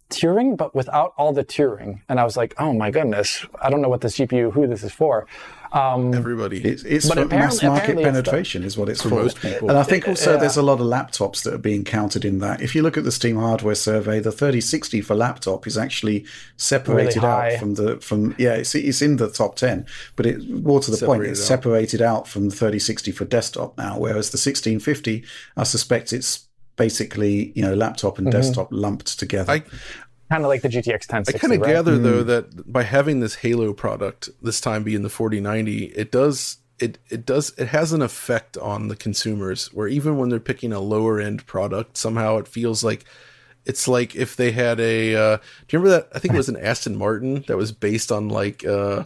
Turing, but without all the Turing, and I was like, oh my goodness, I don't know what this GPU, who this is for. Um, everybody. It's, it's But for mass market apparently the- penetration, is what it's for. most people. And I think also Yeah. there's a lot of laptops that are being counted in that. If you look at the Steam hardware survey, the 3060 for laptop is actually separated Really out from the from yeah, it's, it's in the top 10, but it more to the point, it's out. separated out from the 3060 for desktop now. Whereas the 1650, I suspect it's basically you know laptop Mm-hmm. and desktop lumped together. I kind of like the GTX 1060. I kind of right? gather Hmm. though that by having this Halo product this time being the 4090, it does it it does it has an effect on the consumers where even when they're picking a lower end product, somehow it feels like it's like if they had a uh, do you remember that I think it was an Aston Martin that was based on like uh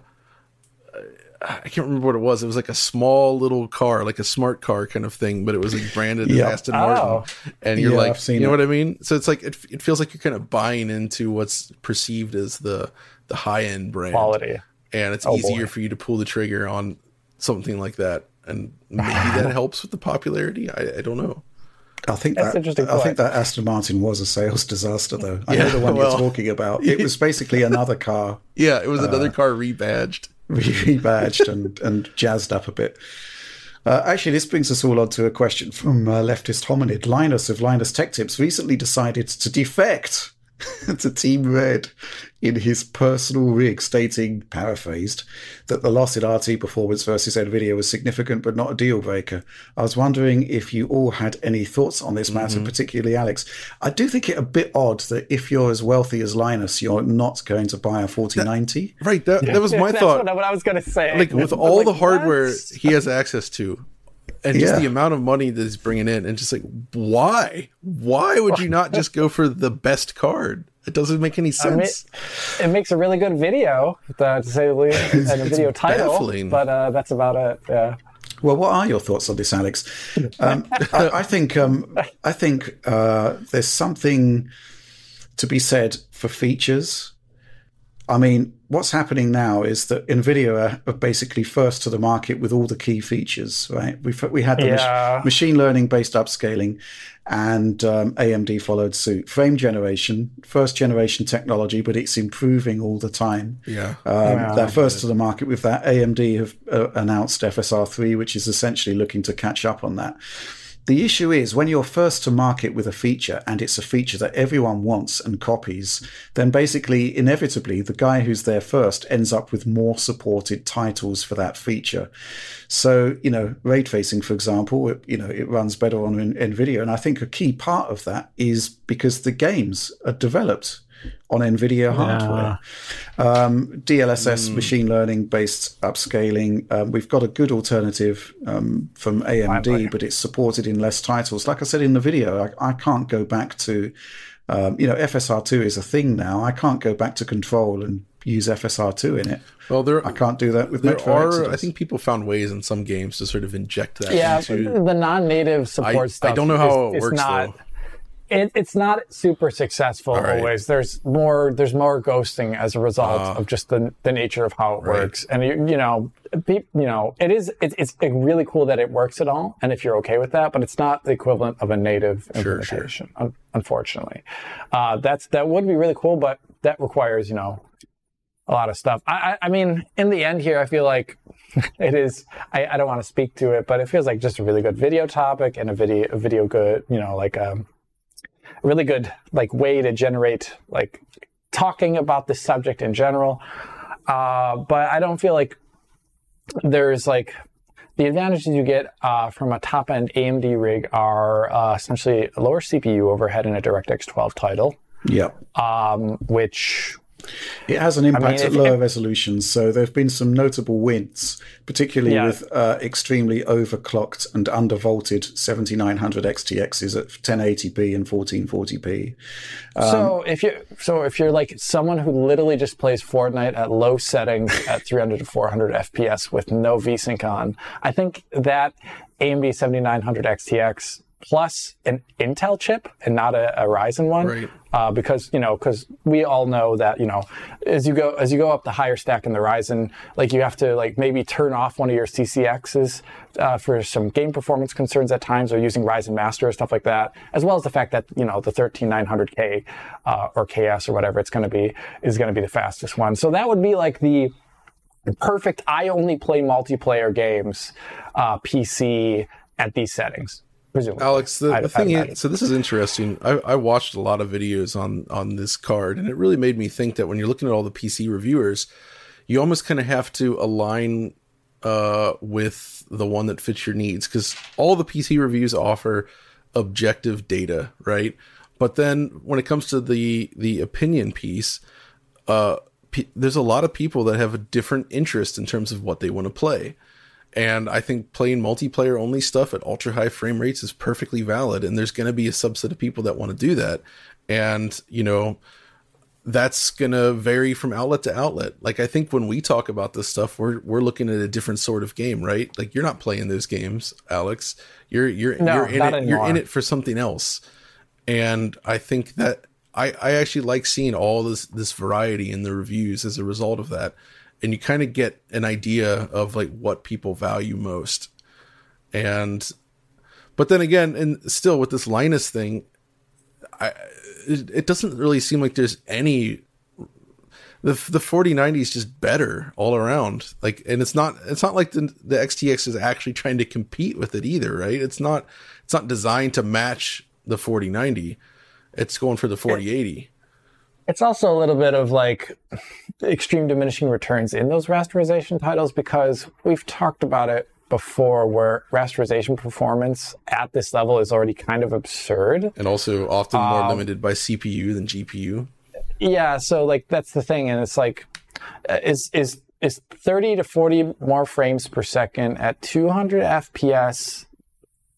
I can't remember what it was. It was like a small little car, like a smart car kind of thing, but it was like branded Yeah. as Aston Oh. Martin. And you're Yeah, like, I've seen you know it. what I mean? So it's like it, it feels like you're kind of buying into what's perceived as the the high end brand quality. and it's Oh, easier boy. for you to pull the trigger on something like that. And maybe that helps with the popularity. I, I don't know. I think That's that interesting I think that Aston Martin was a sales disaster, though. I Yeah, know the one well- you're talking about. It was basically another car Yeah, it was Uh, another car rebadged. Rebadged and, and jazzed up a bit. Uh, actually, this brings us all on to a question from uh, leftist hominid. Linus of Linus Tech Tips recently decided to defect to Team Red in his personal rig, stating, paraphrased, that the loss in RT performance versus NVIDIA was significant but not a deal breaker. I was wondering if you all had any thoughts on this matter, mm-hmm. particularly Alex. I do think it a bit odd that if you're as wealthy as Linus, you're not going to buy a 4090. Right. That, that was my That's thought. What, I- what I was going to say. like with all like, the hardware what? he has access to and just Yeah. the amount of money that he's bringing in and just like why why would you not just go for the best card it doesn't make any I mean, sense it makes a really good video, uh, to say the least, and a video title. baffling. But uh, that's about it. Yeah. Well, what are your thoughts on this, Alex? Um, I, I think um, I think uh, there's something to be said for features. I mean, what's happening now is that Nvidia are, are basically first to the market with all the key features, right? We we had the mach- machine learning based upscaling, and um, AMD followed suit. Frame generation, first generation technology, but it's improving all the time. yeah Um, they're first to the market with that. AMD have uh, announced FSR3, which is essentially looking to catch up on that. The issue is when you're first to market with a feature and it's a feature that everyone wants and copies, then basically, inevitably, the guy who's there first ends up with more supported titles for that feature. So, you know, ray tracing, for example, it, you know, it runs better on NVIDIA. And I think a key part of that is because the games are developed on NVIDIA hardware. Um, DLSS mm. machine learning based upscaling. Um, we've got a good alternative um, from AMD, but it's supported in less titles. Like I said in the video, I, I can't go back to, um, you know, FSR2 is a thing now. I can't go back to Control and use FSR2 in it. Well, there I can't do that with there Metro are. Exodus. I think people found ways in some games to sort of inject that. Yeah, into, the non-native support I, stuff. I don't know how is, it works not, though. It, it's not super successful right. always. There's more. There's more ghosting as a result Ah. of just the the nature of how it Right. works. And you, you know, pe- you know, it is. It, it's really cool that it works at all. And if you're okay with that, but it's not the equivalent of a native Sure, sure. implementation. un- unfortunately, uh, that's that would be really cool, but that requires you know a lot of stuff. I, I, mean, in the end here, I feel like it is. I, I don't want to speak to it, but it feels like just a really good video topic and a video, a video good, you know, like a really good like way to generate like talking about the subject in general. Uh, but I don't feel like there's like the advantages you get uh, from a top end AMD rig are uh, essentially a lower CPU overhead in a DirectX 12 title, yeah. um, which It has an impact mean, at lower if- resolutions, so there have been some notable wins, particularly Yeah. with uh, extremely overclocked and undervolted 7900 XTXs at 1080p and 1440p. so if you so if you're like someone who literally just plays Fortnite at low settings at 300 to 400 FPS with no VSync on, I think that AMD 7900 XTX plus an Intel chip and not a, a Ryzen one, Right. uh, because you know because we all know that you know as you go as you go up the higher stack in the Ryzen, like you have to like maybe turn off one of your CCXs uh, for some game performance concerns at times, or using Ryzen Master or stuff like that, as well as the fact that you know the 13900K uh, or KS or whatever it's going to be is going to be the fastest one. So that would be like the perfect. I only play multiplayer games, uh, PC at these settings. Presumably. Alex, the, the thing is, so this is interesting. I, I watched a lot of videos on on this card, and it really made me think that when you're looking at all the PC reviewers, you almost kind of have to align uh, with the one that fits your needs because all the PC reviews offer objective data, right? But then when it comes to the the opinion piece, uh, pe- there's a lot of people that have a different interest in terms of what they want to play. And I think playing multiplayer only stuff at ultra high frame rates is perfectly valid. And there's going to be a subset of people that want to do that. And, you know, that's going to vary from outlet to outlet. Like, I think when we talk about this stuff, we're, we're looking at a different sort of game, right? Like, you're not playing those games, Alex. You're, you're, No, you're in it, you're in it for something else. And I think that I, I actually like seeing all this, this variety in the reviews as a result of that and you kind of get an idea of like what people value most. And but then again and still with this linus thing i it, it doesn't really seem like there's any the the 4090 is just better all around. Like and it's not it's not like the the xtx is actually trying to compete with it either right? It's not it's not designed to match the 4090 it's going for the 4080 It's also a little bit of like extreme diminishing returns in those rasterization titles because we've talked about it before where rasterization performance at this level is already kind of absurd. and also often more limited by cpu than gpu Yeah, so like that's the thing and it's like uh, is is is 30 to 40 more frames per second at 200 FPS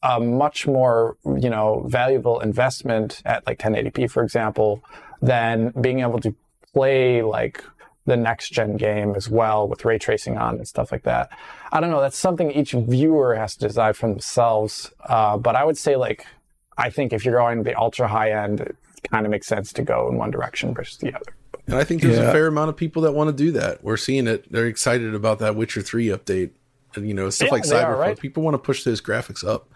a much more, you know, valuable investment at like 1080p for example than being able to play like the next gen game as well with ray tracing on and stuff like that. I don't know. That's something each viewer has to decide for themselves. Uh, but I would say like, I think if you're going the ultra high end, it kind of makes sense to go in one direction versus the other. And I think there's a fair amount of people that want to do that. We're seeing it. They're excited about that Witcher 3 update. And, you know, stuff Yeah, like Cyberpunk. right? People want to push those graphics up.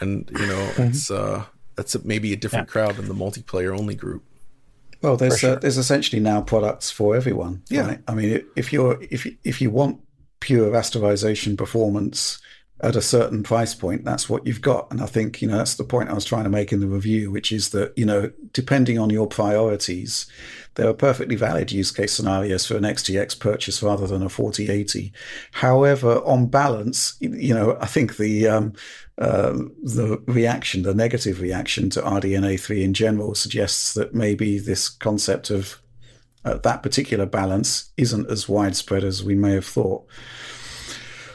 And, you know, Mm-hmm. it's uh that's a, maybe a different crowd than the multiplayer only group. Well, there's sure. uh, there's essentially now products for everyone. Yeah. right? I mean, if you're if if you want pure rasterization performance at a certain price point, that's what you've got. And I think, you know, that's the point I was trying to make in the review, which is that, you know, depending on your priorities, there are perfectly valid use case scenarios for an XTX purchase rather than a 4080. However, on balance, you know, I think the, um, uh, the reaction, the negative reaction to RDNA 3 in general suggests that maybe this concept of uh, that particular balance isn't as widespread as we may have thought.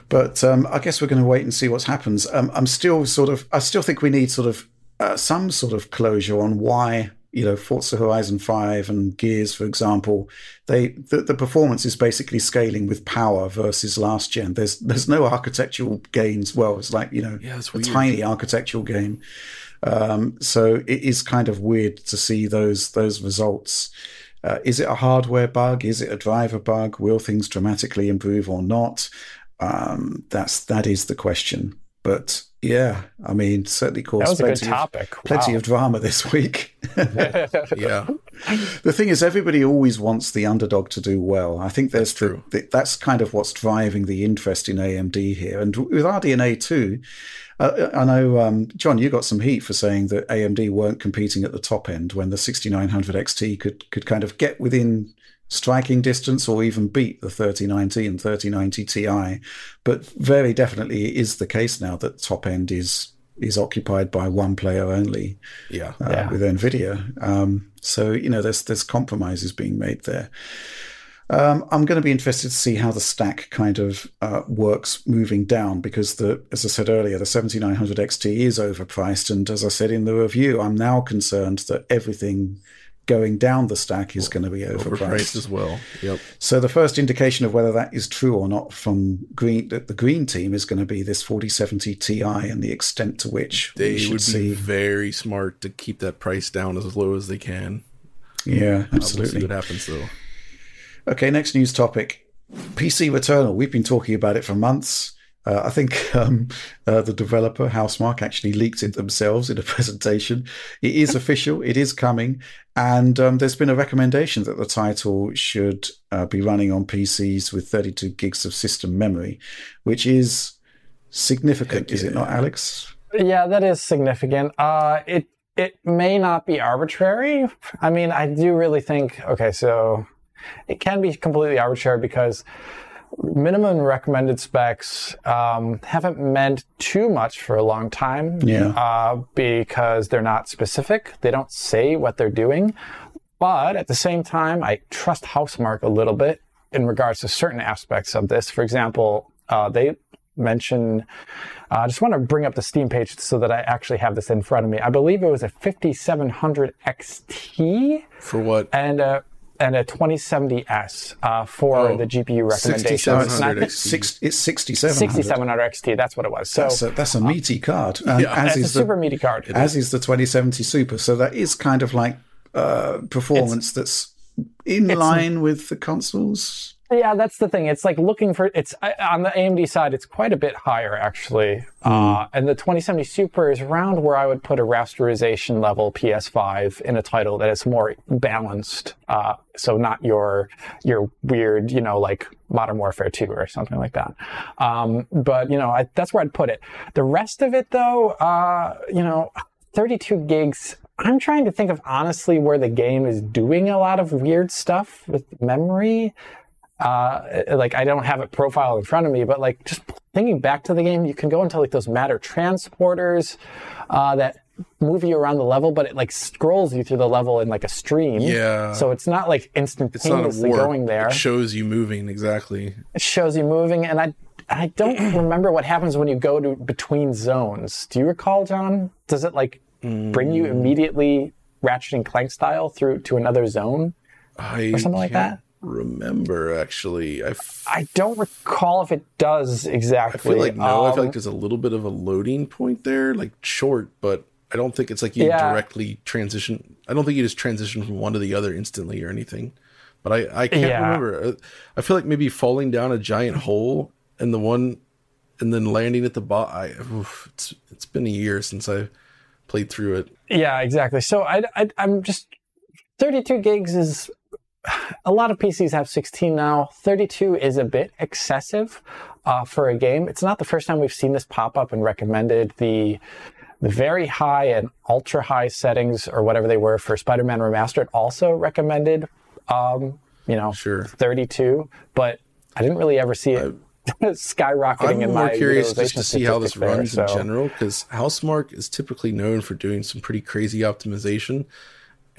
But um, I guess we're going to wait and see what happens. Um, I'm still sort of, I still think we need sort of uh, some sort of closure on why you know Forza Horizon Five and Gears, for example, they the, the, performance is basically scaling with power versus last gen. There's there's no architectural gains. Well, it's like you know yeah, a tiny architectural gain. Um, so it is kind of weird to see those those results. Uh, is it a hardware bug? Is it a driver bug? Will things dramatically improve or not? Um, that's that is the question. But yeah, I mean, certainly caused that was plenty, a good topic. Of, plenty of drama this week. yeah. The thing is, everybody always wants the underdog to do well. I think there's that's, the, the, that's kind of what's driving the interest in AMD here. And with RDNA 2. uh, I know, um, John, you got some heat for saying that AMD weren't competing at the top end when the 6900 XT could, could kind of get within striking distance or even beat the 3090 and 3090 Ti. But very definitely it is the case now that top end is is occupied by one player only. Yeah, uh, yeah. with Nvidia. Um, so you know, there's there's compromises being made there. Um, I'm going to be interested to see how the stack kind of uh, works moving down because the, as I said earlier, the 7900 XT is overpriced, and as I said in the review, I'm now concerned that everything going down the stack is going to be overpriced. overpriced as well. Yep. So the first indication of whether that is true or not from green that the green team is going to be this 4070 Ti and the extent to which they would be see. very smart to keep that price down as low as they can. Yeah, absolutely. What happens though. Okay, next news topic. PC Returnal. We've been talking about it for months. Uh, I think um, uh, the developer Housemarque, actually leaked it themselves in a presentation. It is official. It is coming, and um, there's been a recommendation that the title should uh, be running on PCs with 32 gigs of system memory, which is significant, is it not, Alex? Yeah, that is significant. Uh, it it may not be arbitrary. I mean, I do really think okay, so it can be completely arbitrary because minimum recommended specs um, haven't meant too much for a long time yeah. uh, because they're not specific. They don't say what they're doing. But at the same time, I trust Housemarque a little bit in regards to certain aspects of this. For example, uh, they mention, uh, I just want to bring up the Steam page so that I actually have this in front of me. I believe it was a 5700 XT. For what? And a and a 2070S uh, for oh, the GPU recommendations. It's, it's 6700. 6700 XT, that's what it was. So that's a, that's a meaty card. And yeah, as is a super meaty card. As is the 2070 Super. So that is kind of like uh, performance it's, that's in line with the consoles. Yeah, that's the thing. It's like looking for it's on the AMD side. It's quite a bit higher actually, mm. uh, and the 2070 Super is around where I would put a rasterization level PS5 in a title that is more balanced. Uh, so not your your weird, you know, like Modern Warfare 2 or something like that. Um, but you know, I, that's where I'd put it. The rest of it, though, uh, you know, 32 gigs. I'm trying to think of honestly where the game is doing a lot of weird stuff with memory. Uh, like I don't have it profile in front of me, but like just thinking back to the game, you can go into like those matter transporters uh, that move you around the level, but it like scrolls you through the level in like a stream. Yeah. So it's not like instantaneously not going there. It shows you moving exactly. It shows you moving, and I I don't remember what happens when you go to between zones. Do you recall, John? Does it like bring you mm. immediately Ratchet and Clank style through to another zone I or something like that? Remember actually. I f- I don't recall if it does exactly. I feel like no. Um, I feel like there's a little bit of a loading point there, like short, but I don't think it's like you yeah. directly transition. I don't think you just transition from one to the other instantly or anything. But I I can't yeah. remember. Uh, I feel like maybe falling down a giant hole and the one and then landing at the bottom. It's it's been a year since I played through it. Yeah, exactly. So I, I I'm just 32 gigs is a lot of PCs have 16 now. 32 is a bit excessive uh, for a game. It's not the first time we've seen this pop up and recommended the the very high and ultra high settings or whatever they were for Spider-Man Remastered also recommended um, you know, sure. 32, but I didn't really ever see it skyrocketing I'm in more my curious just to see how this there, runs so. in general because Housemarque is typically known for doing some pretty crazy optimization.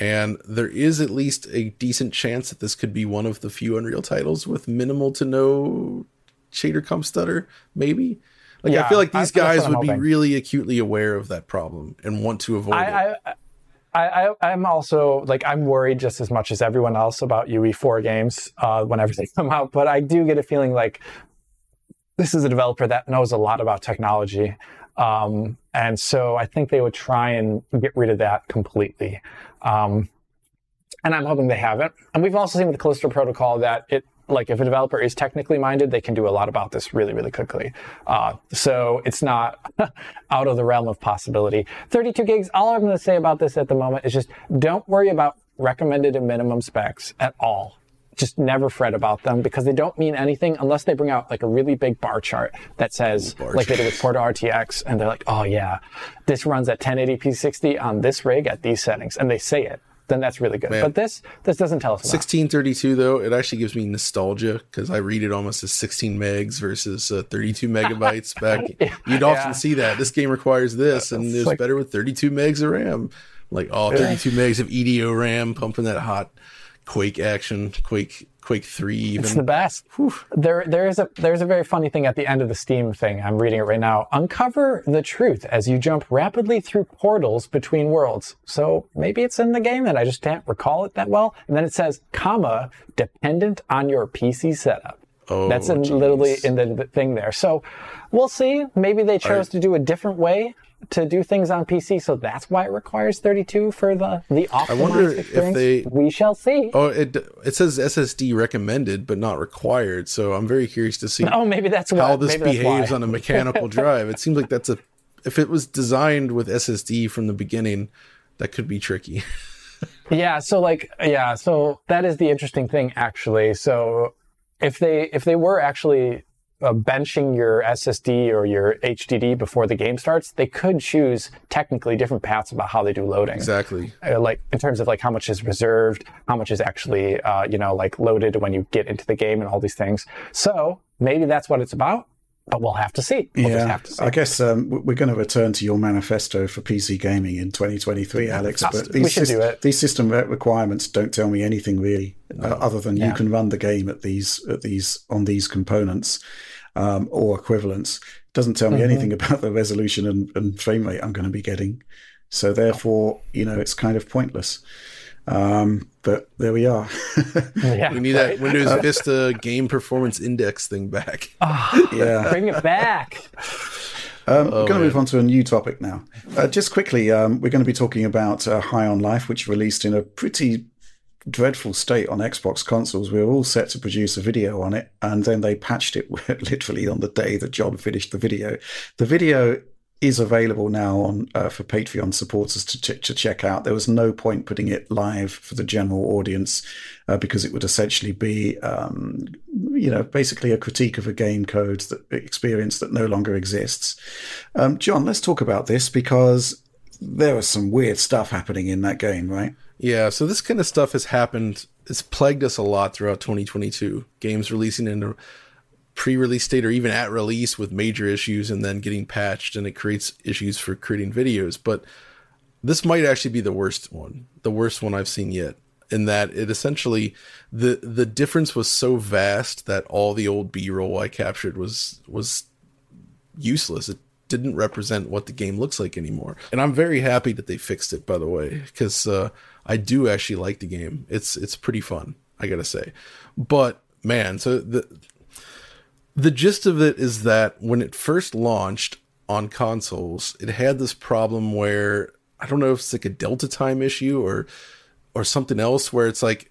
And there is at least a decent chance that this could be one of the few Unreal titles with minimal to no shader comp stutter, maybe. Like Yeah, I feel like these guys would be really acutely aware of that problem and want to avoid it. I, I, I, I, I'm also like I'm worried just as much as everyone else about UE4 games uh, whenever they come out, but I do get a feeling like this is a developer that knows a lot about technology, um, and so I think they would try and get rid of that completely. Um, and I'm hoping they haven't. And we've also seen with the Callisto Protocol that it, like, if a developer is technically minded, they can do a lot about this really, really quickly. Uh, so it's not out of the realm of possibility. 32 gigs. All I'm going to say about this at the moment is just don't worry about recommended and minimum specs at all. Just never fret about them because they don't mean anything unless they bring out like a really big bar chart that says, bar like they did with Portal RTX, and they're like, oh yeah, this runs at 1080p 60 on this rig at these settings, and they say it. Then that's really good. Man. But this this doesn't tell us enough. 1632 though, it actually gives me nostalgia because I read it almost as 16 megs versus uh, 32 megabytes back. You'd often Yeah. see that this game requires this, and It's like- better with 32 megs of RAM. Like all 32 megs of EDO RAM, pumping that hot Quake action, Quake Quake Three. Even It's the best. There, there is a there's a very funny thing at the end of the Steam thing. I'm reading it right now. Uncover the truth as you jump rapidly through portals between worlds. So maybe it's in the game and I just can't recall it that well. And then it says, comma, dependent on your PC setup. Oh, That's in, literally in the, thing there. So we'll see. Maybe they chose to do a different way to do things on PC, so that's why it requires 32 for the the optimized wonder if they- we shall see. Oh, it it says SSD recommended but not required. So I'm very curious to see Oh, maybe that's how what, this behaves on a mechanical drive. It seems like that's a if it was designed with SSD from the beginning, that could be tricky. Yeah, so like yeah, so that is the interesting thing actually. So if they if they were actually uh, benching your SSD or your HDD before the game starts, they could choose technically different paths about how they do loading. exactly. Uh, like in terms of like how much is reserved, how much is actually uh, you know like loaded when you get into the game and all these things. So maybe that's what it's about, but we'll have to see. We'll just yeah, have to see. I guess um, we're going to return to your manifesto for PC gaming in 2023, Alex. But We these, should do it. these system requirements don't tell me anything really, uh, other than you can run the game at these at these on these components um, or equivalents. Doesn't tell me Mm-hmm. anything about the resolution and, and frame rate I'm going to be getting. So therefore, you know, it's kind of pointless. Um, but there we are. yeah, We need that Windows Vista game performance index thing back. yeah. bring it back. Um, we're going to move on to a new topic now. Uh, just quickly, um, we're going to be talking about uh, High on Life, which released in a pretty dreadful state on Xbox consoles. We were all set to produce a video on it, and then they patched it literally on the day that John finished the video. The video is available now on uh, for Patreon supporters to, ch- to check out. There was no point putting it live for the general audience uh, because it would essentially be, um, you know, basically a critique of a game code that experience that no longer exists. Um, John, let's talk about this because there was some weird stuff happening in that game, right? Yeah, so this kind of stuff has happened. It's plagued us a lot throughout 2022. Games releasing in pre-release state or even at release with major issues and then getting patched and it creates issues for creating videos. But this might actually be the worst one, the worst one I've seen yet. In that it essentially the the difference was so vast that all the old B-roll I captured was was useless. It didn't represent what the game looks like anymore. And I'm very happy that they fixed it, by the way, because uh, I do actually like the game. It's it's pretty fun, I gotta say. But man, so the the gist of it is that when it first launched on consoles, it had this problem where I don't know if it's like a delta time issue or or something else where it's like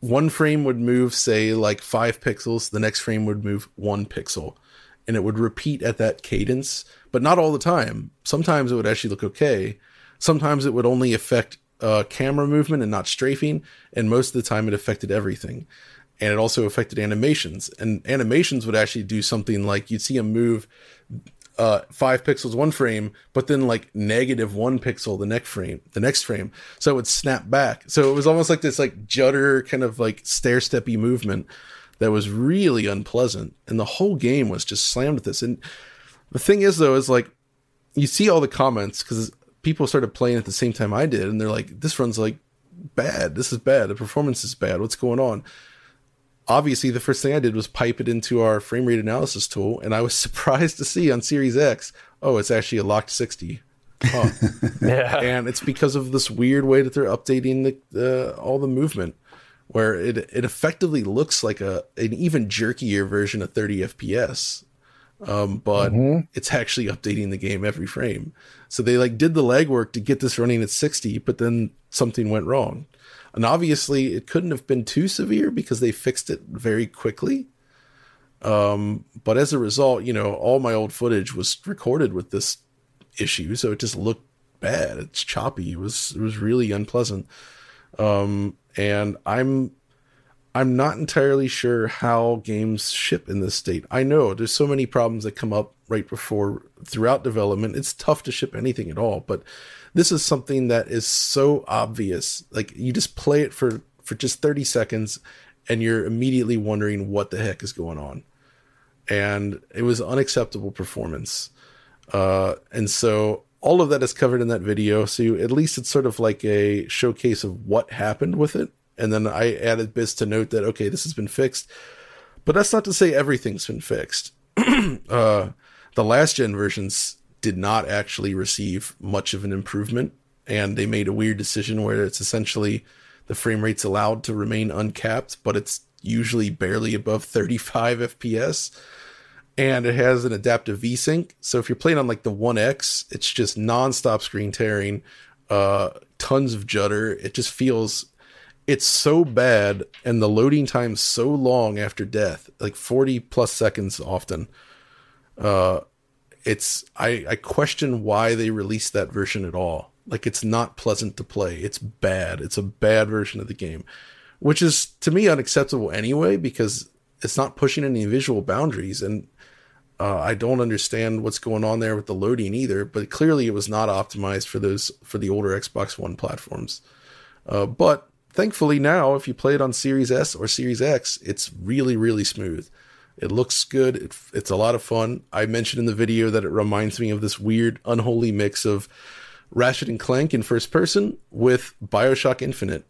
one frame would move say like 5 pixels, the next frame would move 1 pixel and it would repeat at that cadence, but not all the time. Sometimes it would actually look okay. Sometimes it would only affect uh, camera movement and not strafing, and most of the time it affected everything. And it also affected animations. And animations would actually do something like you'd see a move uh, five pixels one frame, but then like negative one pixel the next frame, the next frame. So it would snap back. So it was almost like this like judder kind of like stair steppy movement that was really unpleasant. And the whole game was just slammed with this. And the thing is though, is like you see all the comments because people started playing at the same time I did, and they're like, "This runs like bad. This is bad. The performance is bad. What's going on?" Obviously, the first thing I did was pipe it into our frame rate analysis tool, and I was surprised to see on Series X, oh, it's actually a locked 60. Huh. yeah. And it's because of this weird way that they're updating the uh, all the movement, where it it effectively looks like a an even jerkier version of 30 FPS um, but mm-hmm. it's actually updating the game every frame. So they like did the legwork to get this running at 60, but then something went wrong. And obviously, it couldn't have been too severe because they fixed it very quickly. Um, but as a result, you know, all my old footage was recorded with this issue, so it just looked bad. It's choppy. It was it was really unpleasant. Um, and I'm I'm not entirely sure how games ship in this state. I know there's so many problems that come up right before throughout development. It's tough to ship anything at all, but this is something that is so obvious. Like you just play it for for just 30 seconds and you're immediately wondering what the heck is going on. And it was unacceptable performance. Uh, and so all of that is covered in that video. So you, at least it's sort of like a showcase of what happened with it and then I added bits to note that okay, this has been fixed. But that's not to say everything's been fixed. uh, the last gen versions did not actually receive much of an improvement, and they made a weird decision where it's essentially the frame rate's allowed to remain uncapped, but it's usually barely above 35 FPS. And it has an adaptive VSync. So if you're playing on like the One X, it's just nonstop screen tearing, uh, tons of judder. It just feels it's so bad and the loading time so long after death like 40 plus seconds often uh it's i i question why they released that version at all. Like it's not pleasant to play. It's bad. It's a bad version of the game which is to me unacceptable anyway because it's not pushing any visual boundaries. And uh, I don't understand what's going on there with the loading either, but clearly it was not optimized for those for the older Xbox One platforms. Uh, but thankfully now if you play it on series s or series x it's really really smooth it looks good it, it's a lot of fun i mentioned in the video that it reminds me of this weird unholy mix of ratchet and clank in first person with bioshock infinite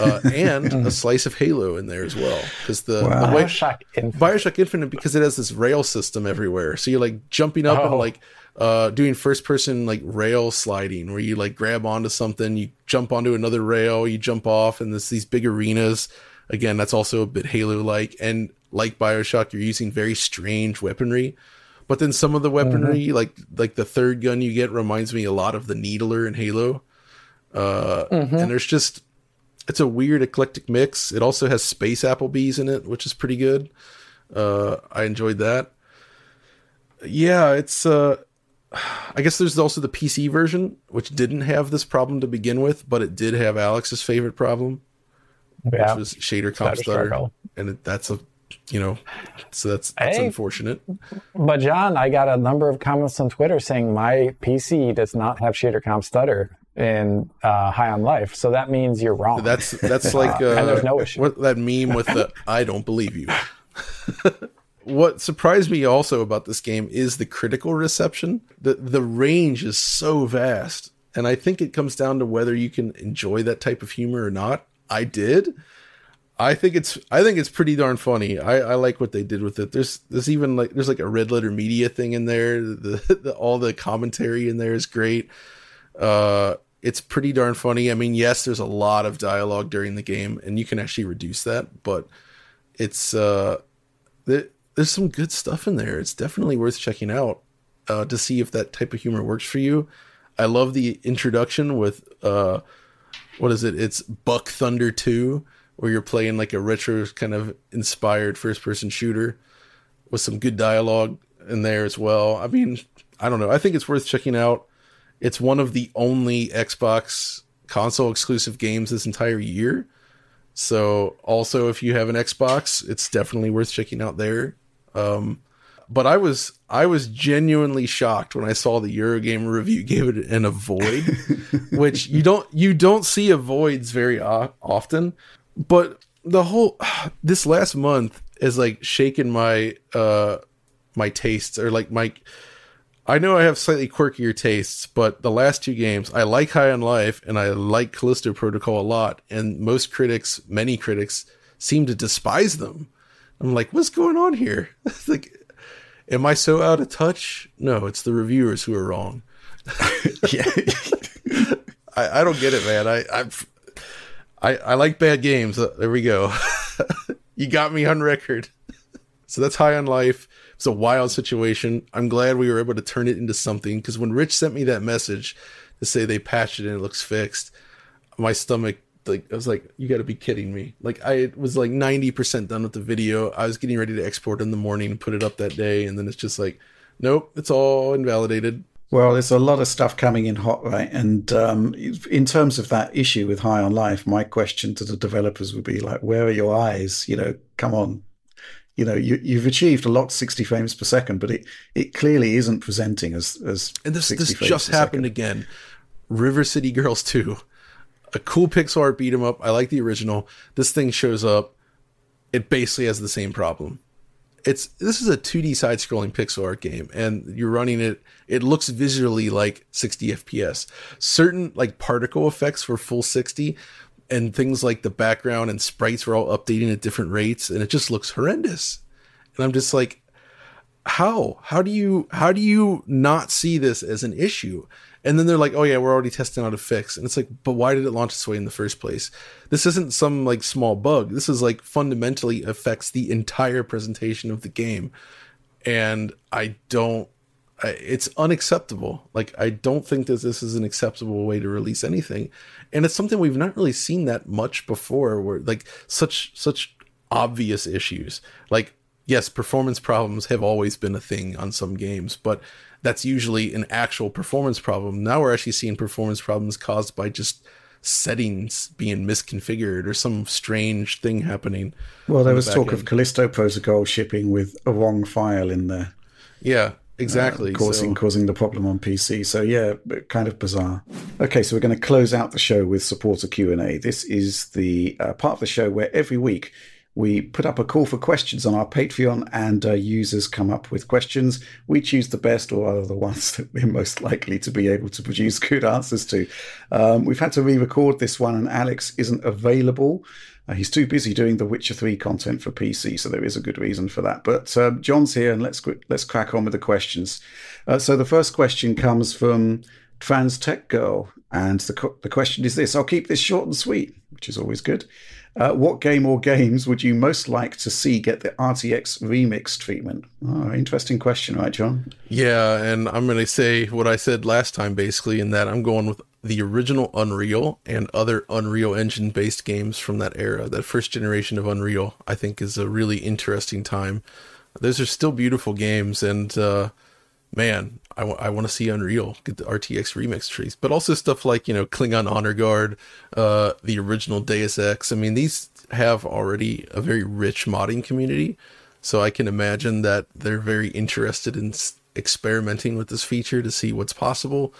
uh, and a slice of Halo in there as well. Because the, wow. the way, Bioshock Infinite. Bioshock Infinite because it has this rail system everywhere, so you're like jumping up oh. and like uh, doing first person like rail sliding where you like grab onto something, you jump onto another rail, you jump off, and there's these big arenas. Again, that's also a bit Halo like. And like Bioshock, you're using very strange weaponry. But then some of the weaponry, mm-hmm. like like the third gun you get, reminds me a lot of the Needler in Halo. Uh, mm-hmm. And there's just it's a weird eclectic mix. It also has space Applebee's in it, which is pretty good. Uh, I enjoyed that. Yeah, it's uh, I guess there's also the PC version, which didn't have this problem to begin with, but it did have Alex's favorite problem, yeah. which was shader comp stutter, and it, that's a you know, so that's that's hey, unfortunate. But John, I got a number of comments on Twitter saying my PC does not have shader comp stutter in uh, High on Life, so that means you're wrong. That's that's like uh, and there's no issue. What, that meme with the "I don't believe you." what surprised me also about this game is the critical reception. The the range is so vast. And I think it comes down to whether you can enjoy that type of humor or not. I did. I think it's I think it's pretty darn funny. I, I like what they did with it. There's there's even like there's like a red letter media thing in there. The, the all the commentary in there is great. Uh it's pretty darn funny. I mean, yes, there's a lot of dialogue during the game, and you can actually reduce that, but it's uh the there's some good stuff in there. It's definitely worth checking out uh, to see if that type of humor works for you. I love the introduction with uh, what is it? It's Buck Thunder 2, where you're playing like a retro kind of inspired first person shooter with some good dialogue in there as well. I mean, I don't know. I think it's worth checking out. It's one of the only Xbox console exclusive games this entire year. So also if you have an Xbox, it's definitely worth checking out there. Um, but I was I was genuinely shocked when I saw the Eurogamer review gave it an avoid, which you don't you don't see avoids very often. But the whole this last month has like shaken my uh my tastes or like my I know I have slightly quirkier tastes, but the last two games, I like High on Life and I like Callisto Protocol a lot, and most critics, many critics, seem to despise them. I'm like, what's going on here? like, am I so out of touch? No, it's the reviewers who are wrong. yeah, I, I don't get it, man. I I I, I like bad games. Uh, there we go. you got me on record. So that's High on Life. It's a wild situation. I'm glad we were able to turn it into something because when Rich sent me that message to say they patched it and it looks fixed, my stomach like I was like, you got to be kidding me! Like I was like 90 percent done with the video. I was getting ready to export in the morning, and put it up that day, and then it's just like, nope, it's all invalidated. Well, there's a lot of stuff coming in hot, right? And um, in terms of that issue with High on Life, my question to the developers would be like, where are your eyes? You know, come on, you know you, you've achieved a lot 60 frames per second but it it clearly isn't presenting as as and this this just happened second. again river city girls 2 a cool pixel art beat 'em up i like the original this thing shows up it basically has the same problem it's this is a 2d side scrolling pixel art game and you're running it it looks visually like 60 fps certain like particle effects were full 60 and things like the background and sprites were all updating at different rates and it just looks horrendous. And i'm just like how? How do you how do you not see this as an issue and then they're like oh yeah we're already testing out a fix. And it's like but why did it launch this way in the first place? This isn't some like small bug. This is like fundamentally affects the entire presentation of the game. And i don't it's unacceptable. Like I don't think that this is an acceptable way to release anything, and it's something we've not really seen that much before. Where like such such obvious issues, like yes, performance problems have always been a thing on some games, but that's usually an actual performance problem. Now we're actually seeing performance problems caused by just settings being misconfigured or some strange thing happening. Well, there was talk end. of Callisto Protocol shipping with a wrong file in there. Yeah, Exactly. Uh, causing so. causing the problem on PC. So yeah, kind of bizarre. Okay, so we're going to close out the show with supporter Q and A. This is the uh, part of the show where every week we put up a call for questions on our Patreon, and uh, users come up with questions. We choose the best or are the ones that we're most likely to be able to produce good answers to. Um, we've had to re-record this one, and Alex isn't available. Uh, he's too busy doing the Witcher 3 content for PC, so there is a good reason for that. But um, John's here, and let's let's crack on with the questions. Uh, so the first question comes from Trans Tech Girl, and the the question is this: I'll keep this short and sweet, which is always good. Uh, what game or games would you most like to see get the RTX remix treatment? Oh, interesting question, right, John? Yeah, and I'm going to say what I said last time, basically, in that I'm going with the original Unreal and other Unreal Engine based games from that era. That first generation of Unreal, I think, is a really interesting time. Those are still beautiful games, and uh, man, I, w- I want to see Unreal get the RTX remix trees, but also stuff like you know Klingon Honor Guard, uh, the original Deus Ex. I mean, these have already a very rich modding community, so I can imagine that they're very interested in s- experimenting with this feature to see what's possible.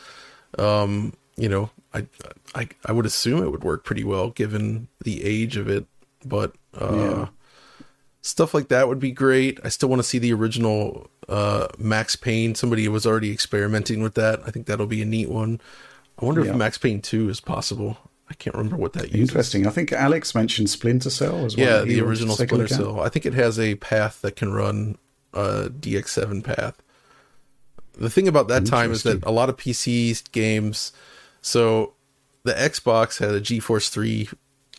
Um, you know, I, I I would assume it would work pretty well given the age of it, but uh, yeah. Stuff like that would be great. I still want to see the original uh, Max Payne. Somebody was already experimenting with that. I think that'll be a neat one. I wonder yeah. if Max Payne Two is possible. I can't remember what that uses. Interesting. I think Alex mentioned Splinter Cell as well. Yeah, the original Splinter Cell. I think it has a path that can run a DX7 path. The thing about that time is that a lot of PC games so the Xbox had a GeForce 3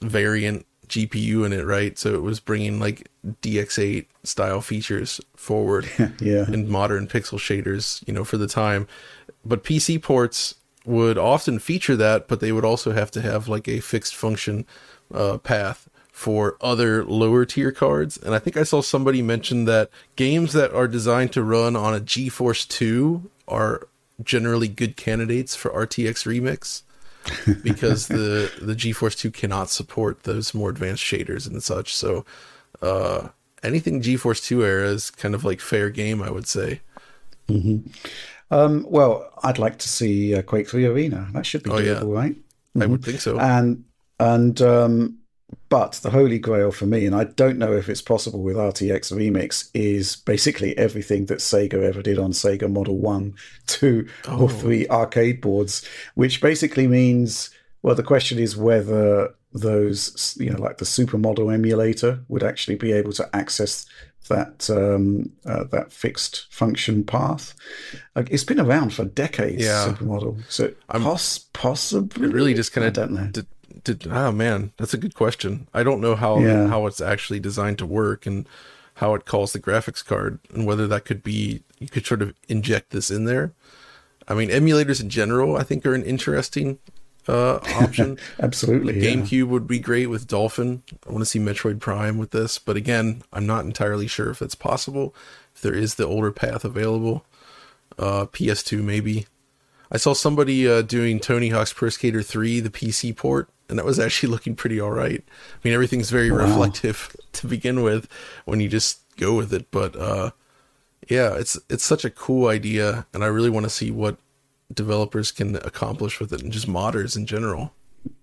variant GPU in it, right? So it was bringing like DX8 style features forward yeah. in modern pixel shaders, you know, for the time. But PC ports would often feature that, but they would also have to have like a fixed function uh, path for other lower tier cards. And I think I saw somebody mention that games that are designed to run on a GeForce 2 are generally good candidates for RTX Remix. because the the GeForce 2 cannot support those more advanced shaders and such. So uh, anything GeForce 2 era is kind of like fair game, I would say. Mm-hmm. Um, well, I'd like to see uh, Quake 3 Arena. That should be oh, doable, yeah. right? Mm-hmm. I would think so. And and um, but the holy grail for me, and I don't know if it's possible with RTX Remix, is basically everything that Sega ever did on Sega Model 1, 2, oh. or 3 arcade boards, which basically means, well, the question is whether those, you know, like the supermodel emulator would actually be able to access that um, uh, that fixed function path. Uh, it's been around for decades. Yeah. Supermodel. So I'm, poss- possibly. It really just kind of don't know. D- did, oh man, that's a good question. I don't know how yeah. how it's actually designed to work and how it calls the graphics card and whether that could be you could sort of inject this in there. I mean, emulators in general, I think, are an interesting uh, option. Absolutely, GameCube yeah. would be great with Dolphin. I want to see Metroid Prime with this, but again, I'm not entirely sure if it's possible. If there is the older path available, uh, PS2 maybe. I saw somebody uh, doing Tony Hawk's Pro Skater 3, the PC port, and that was actually looking pretty all right. I mean, everything's very wow. reflective to begin with when you just go with it, but uh, yeah, it's it's such a cool idea, and I really want to see what developers can accomplish with it, and just modders in general.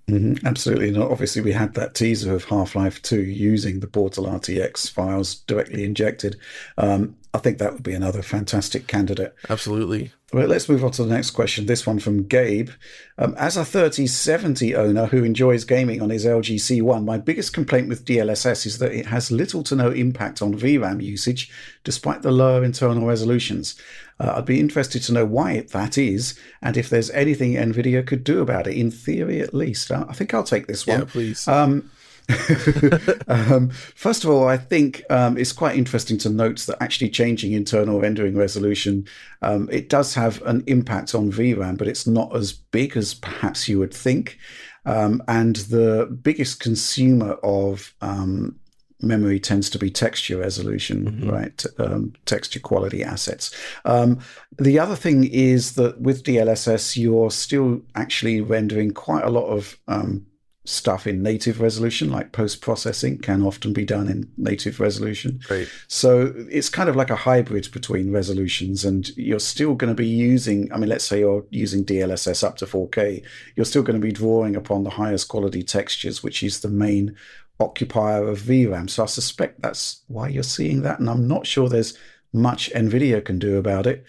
Mm-hmm, absolutely. And obviously, we had that teaser of Half Life 2 using the Portal RTX files directly injected. Um, I think that would be another fantastic candidate. Absolutely. Well, let's move on to the next question. This one from Gabe. Um, as a 3070 owner who enjoys gaming on his LG C1, my biggest complaint with DLSS is that it has little to no impact on VRAM usage, despite the lower internal resolutions. Uh, I'd be interested to know why that is, and if there's anything NVIDIA could do about it, in theory at least. Uh, I think I'll take this one. Yeah, please. Um, um, first of all, I think um, it's quite interesting to note that actually changing internal rendering resolution um, it does have an impact on VRAM, but it's not as big as perhaps you would think. Um, and the biggest consumer of um, memory tends to be texture resolution, mm-hmm. right? Um, texture quality assets. Um, the other thing is that with DLSS, you're still actually rendering quite a lot of um, stuff in native resolution, like post processing can often be done in native resolution. Right. So it's kind of like a hybrid between resolutions, and you're still going to be using, I mean, let's say you're using DLSS up to 4K, you're still going to be drawing upon the highest quality textures, which is the main occupier of VRAM. So I suspect that's why you're seeing that, and I'm not sure there's much NVIDIA can do about it.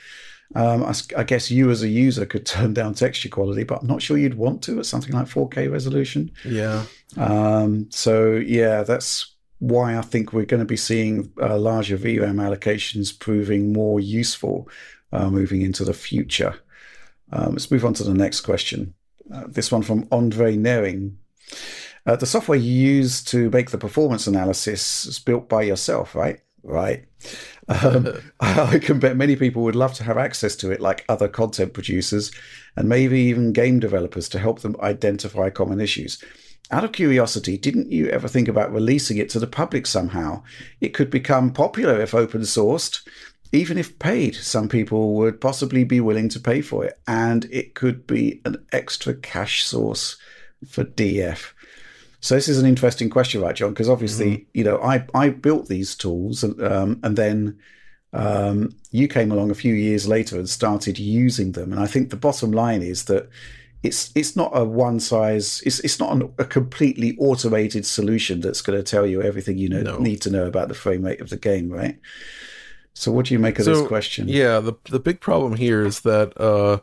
Um, I, I, guess you as a user could turn down texture quality, but I'm not sure you'd want to at something like 4K resolution. Yeah. Um, so yeah, that's why I think we're going to be seeing uh, larger VRAM allocations proving more useful uh, moving into the future. Um, let's move on to the next question. Uh, this one from Andre Nering. Uh, the software you use to make the performance analysis is built by yourself, right? Right. Um, I can bet many people would love to have access to it, like other content producers and maybe even game developers, to help them identify common issues. Out of curiosity, didn't you ever think about releasing it to the public somehow? It could become popular if open sourced. Even if paid, some people would possibly be willing to pay for it, and it could be an extra cash source for DF. So this is an interesting question, right, John? Because obviously, mm-hmm. you know, I I built these tools, and, um, and then um, you came along a few years later and started using them. And I think the bottom line is that it's it's not a one size. It's it's not an, a completely automated solution that's going to tell you everything you know, no. need to know about the frame rate of the game, right? So what do you make of so, this question? Yeah, the the big problem here is that uh,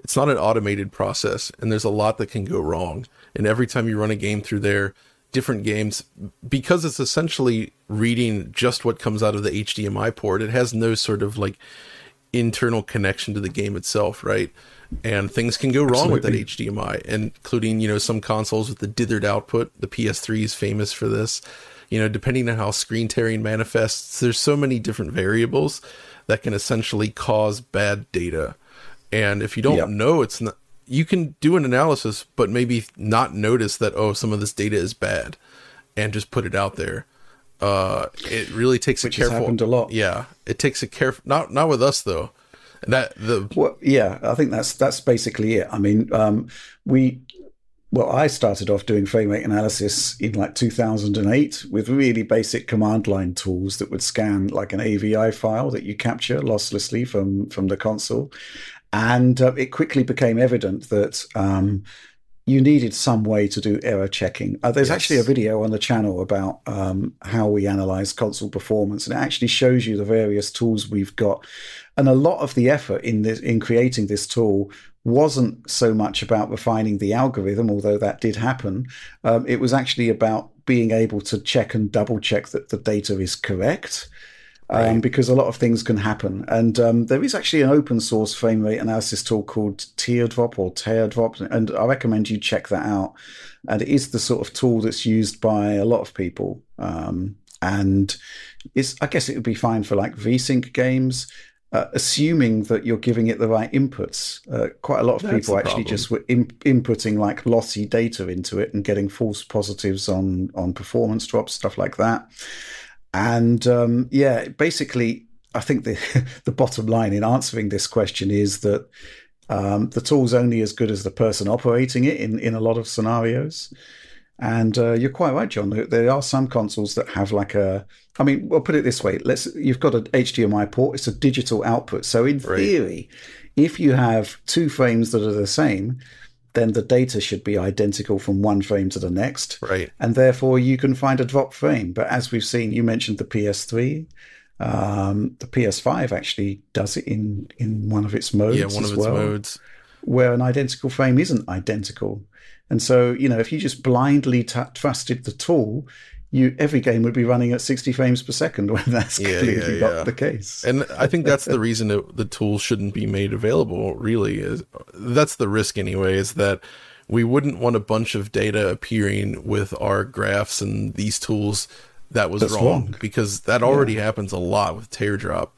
it's not an automated process, and there's a lot that can go wrong and every time you run a game through there different games because it's essentially reading just what comes out of the HDMI port it has no sort of like internal connection to the game itself right and things can go wrong Absolutely. with that HDMI including you know some consoles with the dithered output the PS3 is famous for this you know depending on how screen tearing manifests there's so many different variables that can essentially cause bad data and if you don't yep. know it's not you can do an analysis, but maybe not notice that oh, some of this data is bad, and just put it out there. Uh, it really takes Which a careful. Has happened a lot. Yeah, it takes a careful. Not not with us though. That the well, yeah, I think that's that's basically it. I mean, um, we well, I started off doing frame rate analysis in like 2008 with really basic command line tools that would scan like an AVI file that you capture losslessly from from the console, and uh, it quickly became evident that um, you needed some way to do error checking. Uh, there's yes. actually a video on the channel about um, how we analyze console performance, and it actually shows you the various tools we've got. And a lot of the effort in this in creating this tool wasn't so much about refining the algorithm, although that did happen. Um, it was actually about being able to check and double check that the data is correct. Um, because a lot of things can happen. And um, there is actually an open source frame rate analysis tool called Teardrop or Teardrop, and I recommend you check that out. And it is the sort of tool that's used by a lot of people. Um, and it's, I guess it would be fine for like VSync games uh, assuming that you're giving it the right inputs. Uh, quite a lot of That's people actually just were in, inputting like lossy data into it and getting false positives on on performance drops, stuff like that. And um, yeah, basically, I think the the bottom line in answering this question is that um, the tool's only as good as the person operating it in in a lot of scenarios. And uh, you're quite right, John. There are some consoles that have like a. I mean, we'll put it this way: let's. You've got an HDMI port. It's a digital output. So in right. theory, if you have two frames that are the same, then the data should be identical from one frame to the next. Right. And therefore, you can find a drop frame. But as we've seen, you mentioned the PS3. Um, the PS5 actually does it in in one of its modes. Yeah, one of its well, modes. Where an identical frame isn't identical. And so, you know, if you just blindly t- trusted the tool, you every game would be running at 60 frames per second when that's yeah, clearly yeah, yeah. not the case. And I think that's the reason that the tool shouldn't be made available. Really, is that's the risk anyway. Is that we wouldn't want a bunch of data appearing with our graphs and these tools that was wrong, wrong, because that already happens a lot with teardrop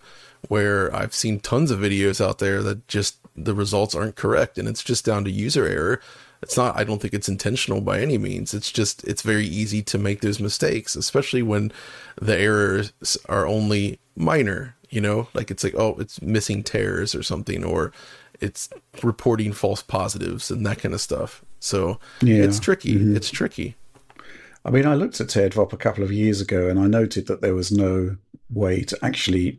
where I've seen tons of videos out there that just the results aren't correct and it's just down to user error it's not i don't think it's intentional by any means. It's just it's very easy to make those mistakes especially when the errors are only minor you know? Like it's like oh it's missing tears or something or it's reporting false positives and that kind of stuff. So yeah. it's tricky. Mm-hmm. it's tricky. I mean i looked at teardrop a couple of years ago and i noted that there was no way to actually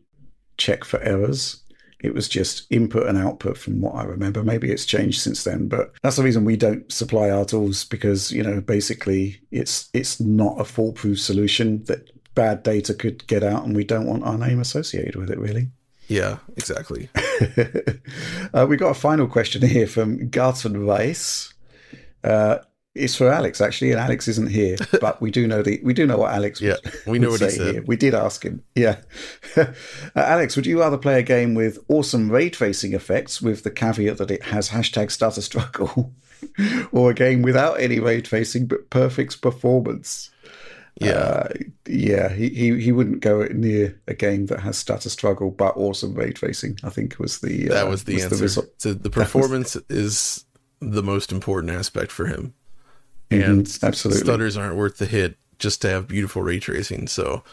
check for errors it was just input and output from what I remember. Maybe it's changed since then, but that's the reason we don't supply our tools because, you know, basically it's it's not a foolproof solution that bad data could get out and we don't want our name associated with it really. Yeah, exactly. uh, we got a final question here from Garten Weiss. Uh, it's for Alex actually, and Alex isn't here, but we do know the we do know what Alex. yeah, we know what he said. Here. We did ask him. Yeah, uh, Alex, would you rather play a game with awesome ray tracing effects with the caveat that it has hashtag stutter struggle, or a game without any ray tracing but perfect performance? Yeah, uh, yeah, he, he he wouldn't go near a game that has stutter struggle but awesome ray tracing. I think was the that uh, was the was answer. The, so the performance was... is the most important aspect for him and mm-hmm, absolutely stutters aren't worth the hit just to have beautiful ray tracing. So,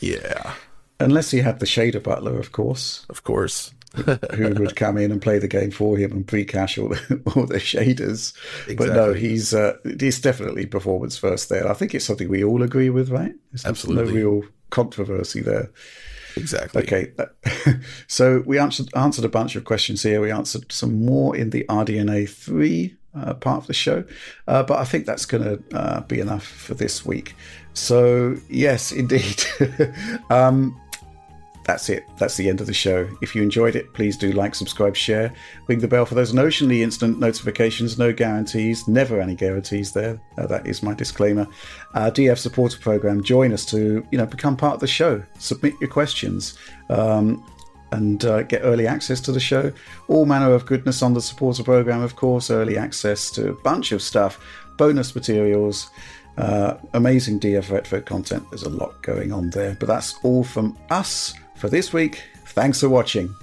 yeah. Unless he had the shader butler, of course. Of course. who would come in and play the game for him and pre-cache all the, all the shaders. Exactly. But no, he's uh, he's definitely performance first there. I think it's something we all agree with, right? There's Absolutely. No real controversy there. Exactly. Okay. so we answered answered a bunch of questions here. We answered some more in the RDNA three uh, part of the show. Uh, but I think that's going to uh, be enough for this week. So, yes, indeed. um, that's it. That's the end of the show. If you enjoyed it, please do like, subscribe, share, ring the bell for those notionally instant notifications. No guarantees, never any guarantees there. Uh, that is my disclaimer. Uh, DF supporter program. Join us to you know become part of the show. Submit your questions. Um, and uh, get early access to the show. All manner of goodness on the supporter program, of course, early access to a bunch of stuff, bonus materials, uh, amazing DF Retro content. There's a lot going on there. But that's all from us for this week. Thanks for watching.